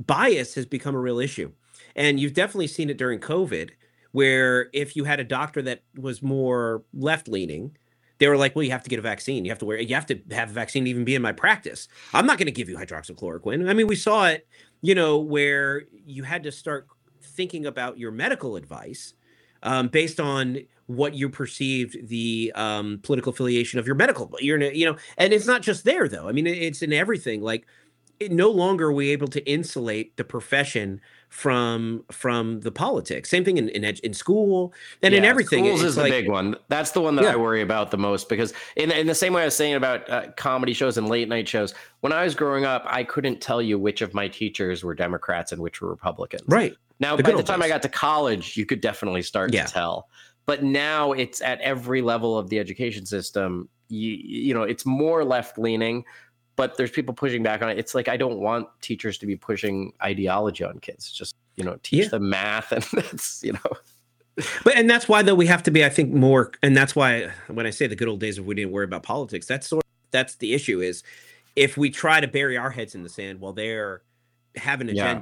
bias has become a real issue. And you've definitely seen it during COVID, where if you had a doctor that was more left leaning, they were like, well, you have to get a vaccine. You have to wear, you have to have a vaccine to even be in my practice. I'm not going to give you hydroxychloroquine. I mean, we saw it, you know, where you had to start thinking about your medical advice um, based on what you perceived the um, political affiliation of your medical, you're, you know, and it's not just there though. I mean, it's in everything. Like, it, no longer are we able to insulate the profession from from the politics. Same thing in in, in school and in everything. Schools It's is the like- big one. That's the one that Yeah. I worry about the most because in in the same way I was saying about uh, comedy shows and late night shows, when I was growing up, I couldn't tell you which of my teachers were Democrats and which were Republicans. Right. Now, The by the time I got to college, you could definitely start Yeah. to tell. But now it's at every level of the education system. You, you know, it's more left leaning, but there's people pushing back on it. It's like I don't want teachers to be pushing ideology on kids. Just you know, teach Yeah. them math, (laughs) and that's you know. But and that's why though we have to be, I think, more. And that's why when I say the good old days of we didn't worry about politics, that's sort. That's the issue is if we try to bury our heads in the sand while they're have an Yeah.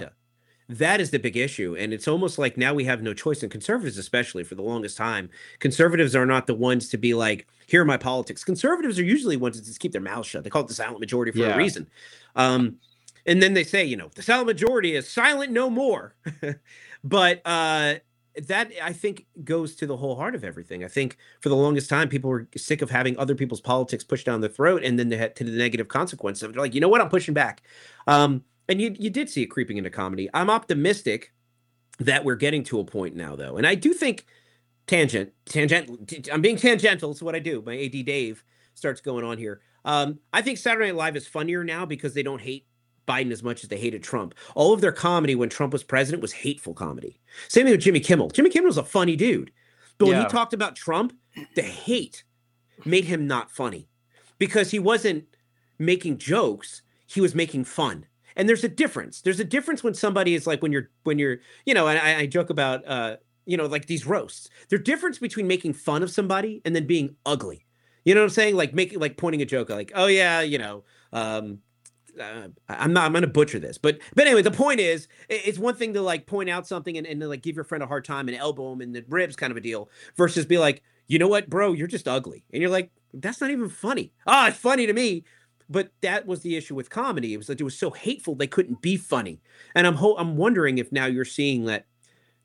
That is the big issue. And it's almost like now we have no choice. And conservatives, especially for the longest time, conservatives are not the ones to be like, here are my politics. Conservatives are usually ones that just keep their mouths shut. They call it the silent majority for Yeah. a reason. Um, and then they say, you know, the silent majority is silent no more. (laughs) but uh that I think goes to the whole heart of everything. I think for the longest time, people were sick of having other people's politics pushed down their throat, and then they had to the negative consequences of it. They're like, you know what, I'm pushing back. Um, and you you did see it creeping into comedy. I'm optimistic that we're getting to a point now, though, and I do think tangent tangent. I'm being tangential. It's what I do. My AD Dave starts going on here. Um, I think Saturday Night Live is funnier now because they don't hate Biden as much as they hated Trump. All of their comedy when Trump was president was hateful comedy. Same thing with Jimmy Kimmel. Jimmy Kimmel was a funny dude. But when he talked about Trump, the hate made him not funny because he wasn't making jokes, he was making fun. And there's a difference. There's a difference when somebody is like when you're when you're, you know, and I, I joke about uh, you know, like these roasts. There's difference between making fun of somebody and then being ugly. You know what I'm saying? Like making like pointing a joke, like, oh yeah, you know, um, uh, I'm not. I'm gonna butcher this, but but anyway, the point is, it's one thing to like point out something and, and like give your friend a hard time and elbow him in the ribs, kind of a deal, versus be like, you know what, bro, you're just ugly, and you're like, that's not even funny. Ah, it's funny to me, but that was the issue with comedy. It was that it was so hateful they couldn't be funny, and I'm ho- I'm wondering if now you're seeing that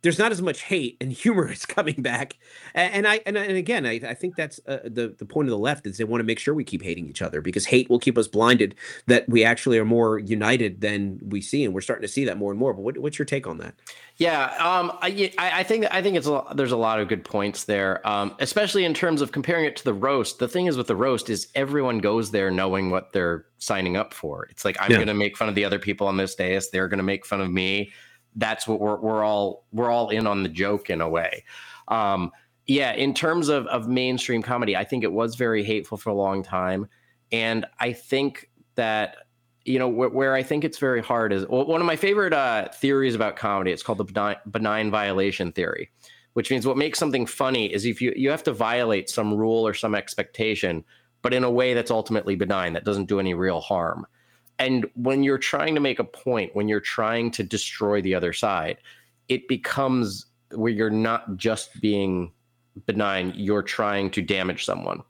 there's not as much hate and (laughs) humor is coming back and, and i and, and again I, I think that's uh, the the point of the left is they want to make sure we keep hating each other because hate will keep us blinded that we actually are more united than we see and we're starting to see that more and more but what, what's your take on that Yeah, um, I, I think I think it's a, lot- there's a lot of good points there, um, especially in terms of comparing it to the roast. The thing is with the roast is everyone goes there knowing what they're signing up for. It's like I'm Yeah. going to make fun of the other people on this dais. They're going to make fun of me. That's what we're we're all we're all in on the joke in a way. Um, yeah, in terms of of mainstream comedy, I think it was very hateful for a long time, and I think that you know where, where i think it's very hard is one of my favorite uh, theories about comedy it's called the benign, benign violation theory which means what makes something funny is if you you have to violate some rule or some expectation but in a way that's ultimately benign that doesn't do any real harm and when you're trying to make a point when you're trying to destroy the other side it becomes where you're not just being benign you're trying to damage someone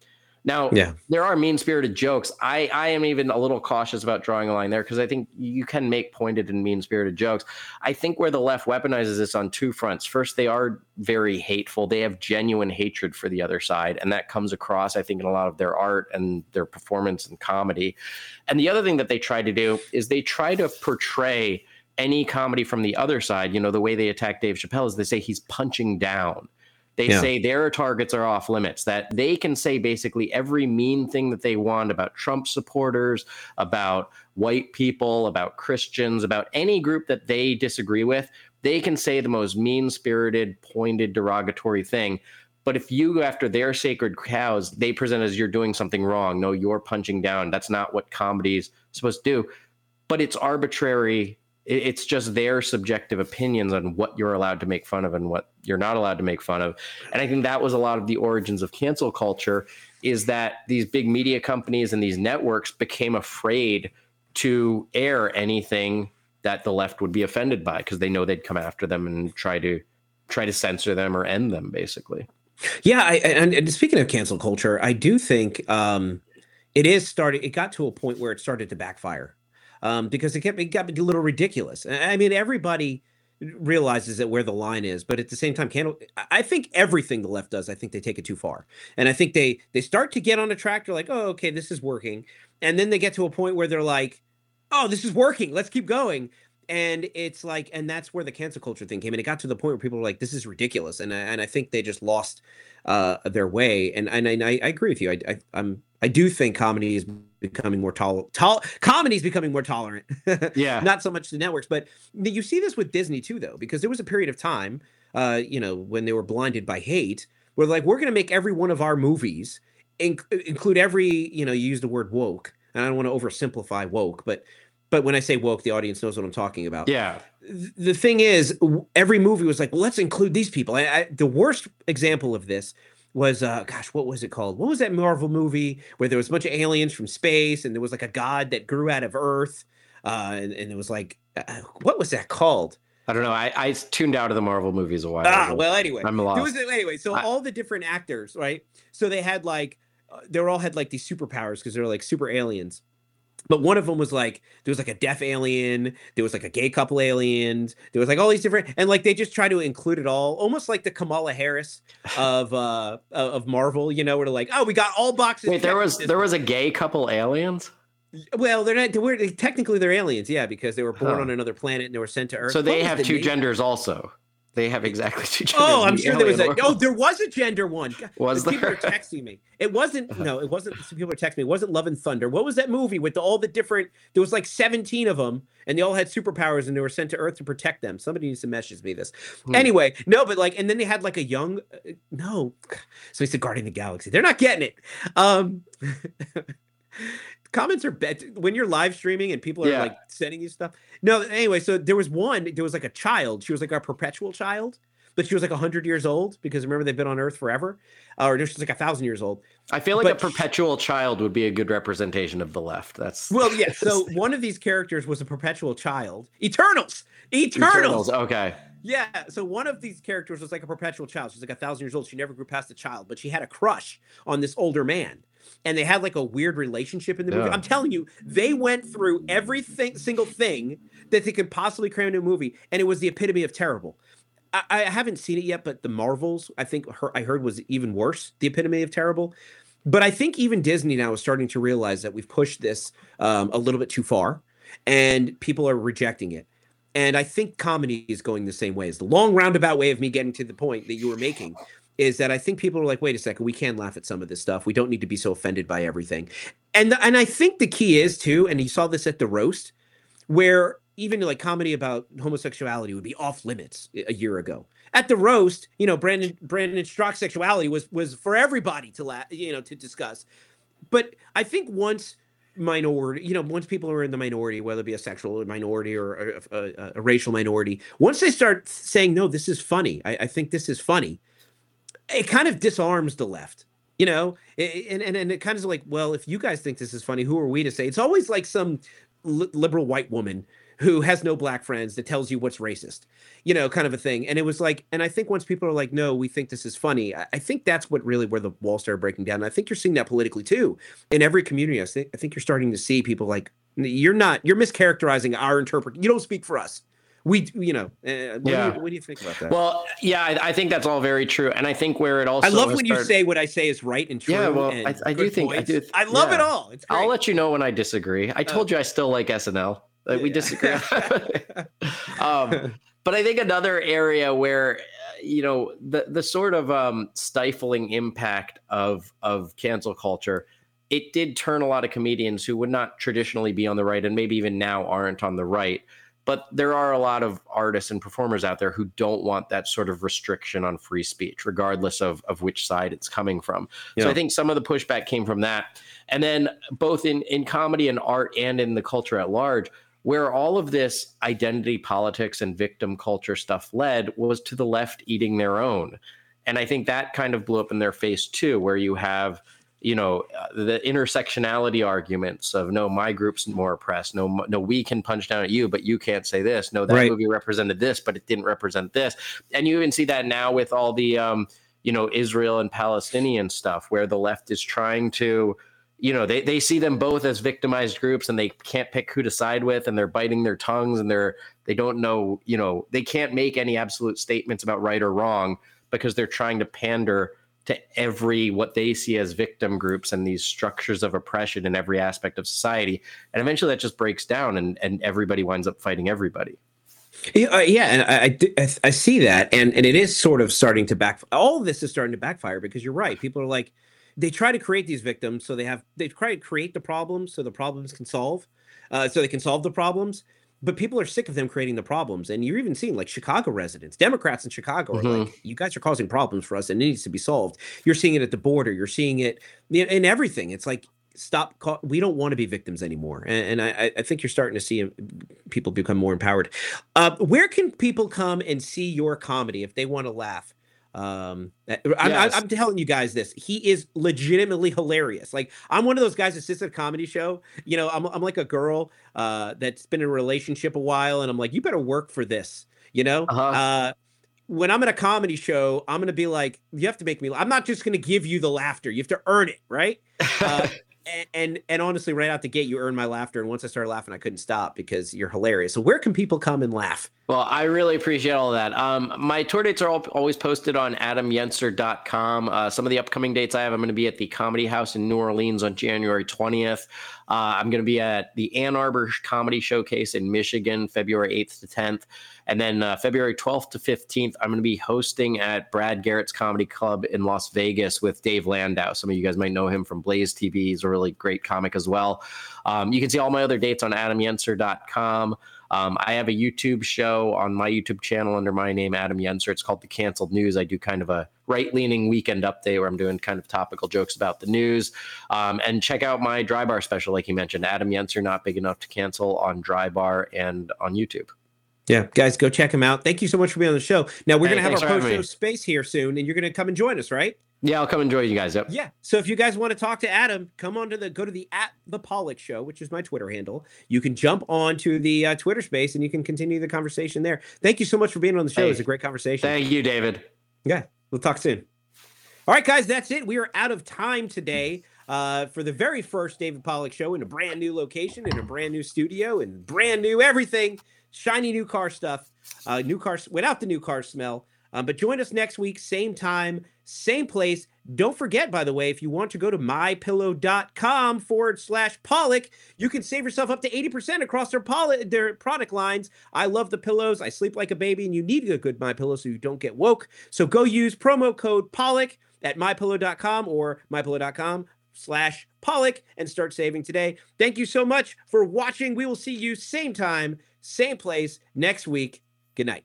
now Yeah. there are mean spirited jokes. I, I am even a little cautious about drawing a line there because I think you can make pointed and mean spirited jokes. I think where the left weaponizes this on two fronts. First, they are very hateful. They have genuine hatred for the other side, and that comes across, I think, in a lot of their art and their performance and comedy. And the other thing that they try to do is they try to portray any comedy from the other side. You know, the way they attack Dave Chappelle is they say he's punching down. They Yeah. say their targets are off limits, that they can say basically every mean thing that they want about Trump supporters, about white people, about Christians, about any group that they disagree with. They can say the most mean spirited, pointed, derogatory thing. But if you go after their sacred cows, they present as you're doing something wrong. No, you're punching down. That's not what comedy's supposed to do. But it's arbitrary it- it's just their subjective opinions on what you're allowed to make fun of and what you're not allowed to make fun of and i think that was a lot of the origins of cancel culture is that these big media companies and these networks became afraid to air anything that the left would be offended by because they know they'd come after them and try to try to censor them or end them basically. Yeah, I, and, and speaking of cancel culture, I do think um, it is starting. It got to a point where it started to backfire um, because it, kept, it got a little ridiculous. I mean, everybody realizes that where the line is, but at the same time, can I think everything the left does, I think they take it too far, and I think they they start to get on a track. They're like, oh, okay, this is working, and then they get to a point where they're like, oh, this is working. Let's keep going. And it's like, and that's where the cancel culture thing came. And it got to the point where people were like, this is ridiculous. And I, and I think they just lost uh, their way. And and, and I, I agree with you. I, I I'm I do think comedy is becoming more tolerant. Tol- comedy is becoming more tolerant. (laughs) Yeah. Not so much the networks, but you see this with Disney too, though, because there was a period of time, uh, you know, when they were blinded by hate, where like we're going to make every one of our movies inc- include every, you know, you use the word woke, and I don't want to oversimplify woke, but but when I say woke, the audience knows what I'm talking about. Yeah. The thing is, every movie was like, well, let's include these people. I, I, the worst example of this was, uh, gosh, what was it called? What was that Marvel movie where there was a bunch of aliens from space and there was like a god that grew out of Earth? Uh, and, and it was like, uh, what was that called? I don't know. I, I tuned out of the Marvel movies a while Ah, ago. well, anyway, I'm lost. was anyway. So I- all the different actors, right? So they had like, uh, they were all had like these superpowers because they're like super aliens. But one of them was like there was like a deaf alien, there was like a gay couple aliens, there was like all these different, and like they just try to include it all, almost like the Kamala Harris of uh of Marvel, you know, where they're like, oh, we got all boxes. Wait, there was there was a gay couple aliens. well, they're not. They're, technically they're aliens, yeah, because they were born Huh. on another planet and they were sent to Earth. So they was have two genders also. They have exactly two genders. Oh, I'm the sure there was a. alien Oh, there was a gender one. Was People there? are texting me. It wasn't. (laughs) No, it wasn't. some People are texting me. It wasn't Love and Thunder. What was that movie with the, all the different? There was like 17 of them, and they all had superpowers, and they were sent to Earth to protect them. Somebody needs to message me this. Hmm. Anyway, no, but like, and then they had like a young. uh, No, (sighs) so he said Guardian of the Galaxy. They're not getting it. Um. (laughs) Comments are bad when you're live streaming and people are Yeah. like sending you stuff. No, anyway, so there was one. There was like a child. She was like our perpetual child, but she was like hundred years old because remember they've been on Earth forever, uh, or no, she's like a thousand years old. I feel like But- a perpetual child would be a good representation of the left. That's Well, yeah. (laughs) So one of these characters was a perpetual child. Eternals. Eternals. Eternals. Okay. Yeah. So one of these characters was like a perpetual child. She's like a thousand years old. She never grew past a child, but she had a crush on this older man. And they had like a weird relationship in the movie. Yeah. I'm telling you, they went through everything, single thing that they could possibly cram into a movie, and it was the epitome of terrible. I, I haven't seen it yet, but the Marvels, I think her, I heard was even worse. The epitome of terrible. But I think even Disney now is starting to realize that we've pushed this um, a little bit too far, and people are rejecting it. And I think comedy is going the same way. It's the long roundabout way of me getting to the point that you were making is that I think people are like, wait a second, we can laugh at some of this stuff. We don't need to be so offended by everything. And and I think the key is too, and you saw this at the roast, where even like comedy about homosexuality would be off limits a year ago. At the roast, you know, Brandon Brandon Straka's sexuality was was for everybody to la- you know to discuss. But I think once minority, you know, once people are in the minority, whether it be a sexual minority or a, a, a racial minority, once they start saying, "No, this is funny," I, I think this is funny. It kind of disarms the left, you know, and and and it kind of is like, well, if you guys think this is funny, who are we to say? It's always like some li- liberal white woman who has no black friends that tells you what's racist, you know, kind of a thing. And it was like, and I think once people are like, no, we think this is funny, I, I think that's what really where the wall started breaking down. And I think you're seeing that politically too. In every community, I think I think you're starting to see people like, you're not, you're mischaracterizing our interpret. You don't speak for us. We, you know, uh, what, Yeah. do you, what do you think about that? Well, yeah, I, I think that's all very true, and I think where it also I love when you say what I say is right and true. Yeah, well, I, I do think I do. I love it all. It's I'll let you know when I disagree. I told you I still like SNL. Like, we disagree. (laughs) um, but I think another area where uh, you know the the sort of um, stifling impact of of cancel culture, it did turn a lot of comedians who would not traditionally be on the right and maybe even now aren't on the right. But there are a lot of artists and performers out there who don't want that sort of restriction on free speech, regardless of, of which side it's coming from. So I think some of the pushback came from that. And then both in, in comedy and art and in the culture at large, where all of this identity politics and victim culture stuff led was to the left eating their own. And I think that kind of blew up in their face too, where you have you know the intersectionality arguments of no my group's more oppressed. No no we can punch down at you but you can't say this. No that Right. movie represented this but it didn't represent this. And you even see that now with all the um you know israel and palestinian stuff where the left is trying to you know they, they see them both as victimized groups and they can't pick who to side with and they're biting their tongues and they're they don't know you know they can't make any absolute statements about right or wrong because they're trying to pander to every what they see as victim groups and these structures of oppression in every aspect of society and eventually that just breaks down and and everybody winds up fighting everybody Yeah, uh, yeah, and I, I I, see that, and and it is sort of starting to back. All this is starting to backfire because you're right. People are like, they try to create these victims, so they have they try to create the problems, so the problems can solve, uh, so they can solve the problems. But people are sick of them creating the problems, and you're even seeing like Chicago residents, Democrats in Chicago are like, "You guys are causing problems for us, and it needs to be solved." You're seeing it at the border. You're seeing it in, in everything. It's like stop ca- we don't want to be victims anymore and, and I, I think you're starting to see uh, people become more empowered uh, where can people come and see your comedy if they want to laugh um I- I'm, Yes. I'm telling you guys this he is legitimately hilarious like i'm one of those guys that sits at a comedy show you know i'm, I'm like a girl uh that's been in a relationship a while and i'm like you better work for this you know uh when I'm at a comedy show, I'm gonna be like, you have to make me. I'm not just gonna give you the laughter. You have to earn it, right? Uh, (laughs) and, and and honestly, right out the gate, you earned my laughter. And once I started laughing, I couldn't stop because you're hilarious. So where can people come and laugh? Well, I really appreciate all that. Um, my tour dates are all, always posted on adamyenser.com. Uh, some of the upcoming dates I have, I'm going to be at the Comedy House in New Orleans on January 20th. Uh, I'm going to be at the Ann Arbor Comedy Showcase in Michigan, February 8th to 10th. And then uh, February 12th to 15th, I'm going to be hosting at Brad Garrett's Comedy Club in Las Vegas with Dave Landau. Some of you guys might know him from Blaze TV. He's a really great comic as well. Um, you can see all my other dates on adamyenser.com. Um, I have a YouTube show on my YouTube channel under my name, Adam Yenser. It's called The Canceled News. I do kind of a right leaning weekend update where I'm doing kind of topical jokes about the news. Um, and check out my Dry Bar special, like you mentioned, Adam Yenser, Not Big Enough to Cancel on Dry Bar and on YouTube. Yeah, guys, go check him out. Thank you so much for being on the show. Now we're Hey, gonna have our post show space here soon, and you're gonna come and join us, right? Yeah, I'll come and join you guys. Yep. Yeah. So if you guys want to talk to Adam, come on to the go to the at the Pollack Show, which is my Twitter handle. You can jump on to the uh, Twitter space and you can continue the conversation there. Thank you so much for being on the show. Hey, it was a great conversation. Thank you, David. Yeah, we'll talk soon. All right, guys, that's it. We are out of time today uh, for the very first David Pollack show in a brand new location, in a brand new studio, and brand new everything, shiny new car stuff, uh, new car without the new car smell. Um, but join us next week, same time, same place. Don't forget, by the way, if you want to go to mypillow.com forward slash Pollack, you can save yourself up to 80% across their, poly- their product lines. I love the pillows. I sleep like a baby, and you need a good My Pillow so you don't get woke. So go use promo code Pollack at mypillow.com or mypillow.com slash Pollack and start saving today. Thank you so much for watching. We will see you same time, same place next week. Good night.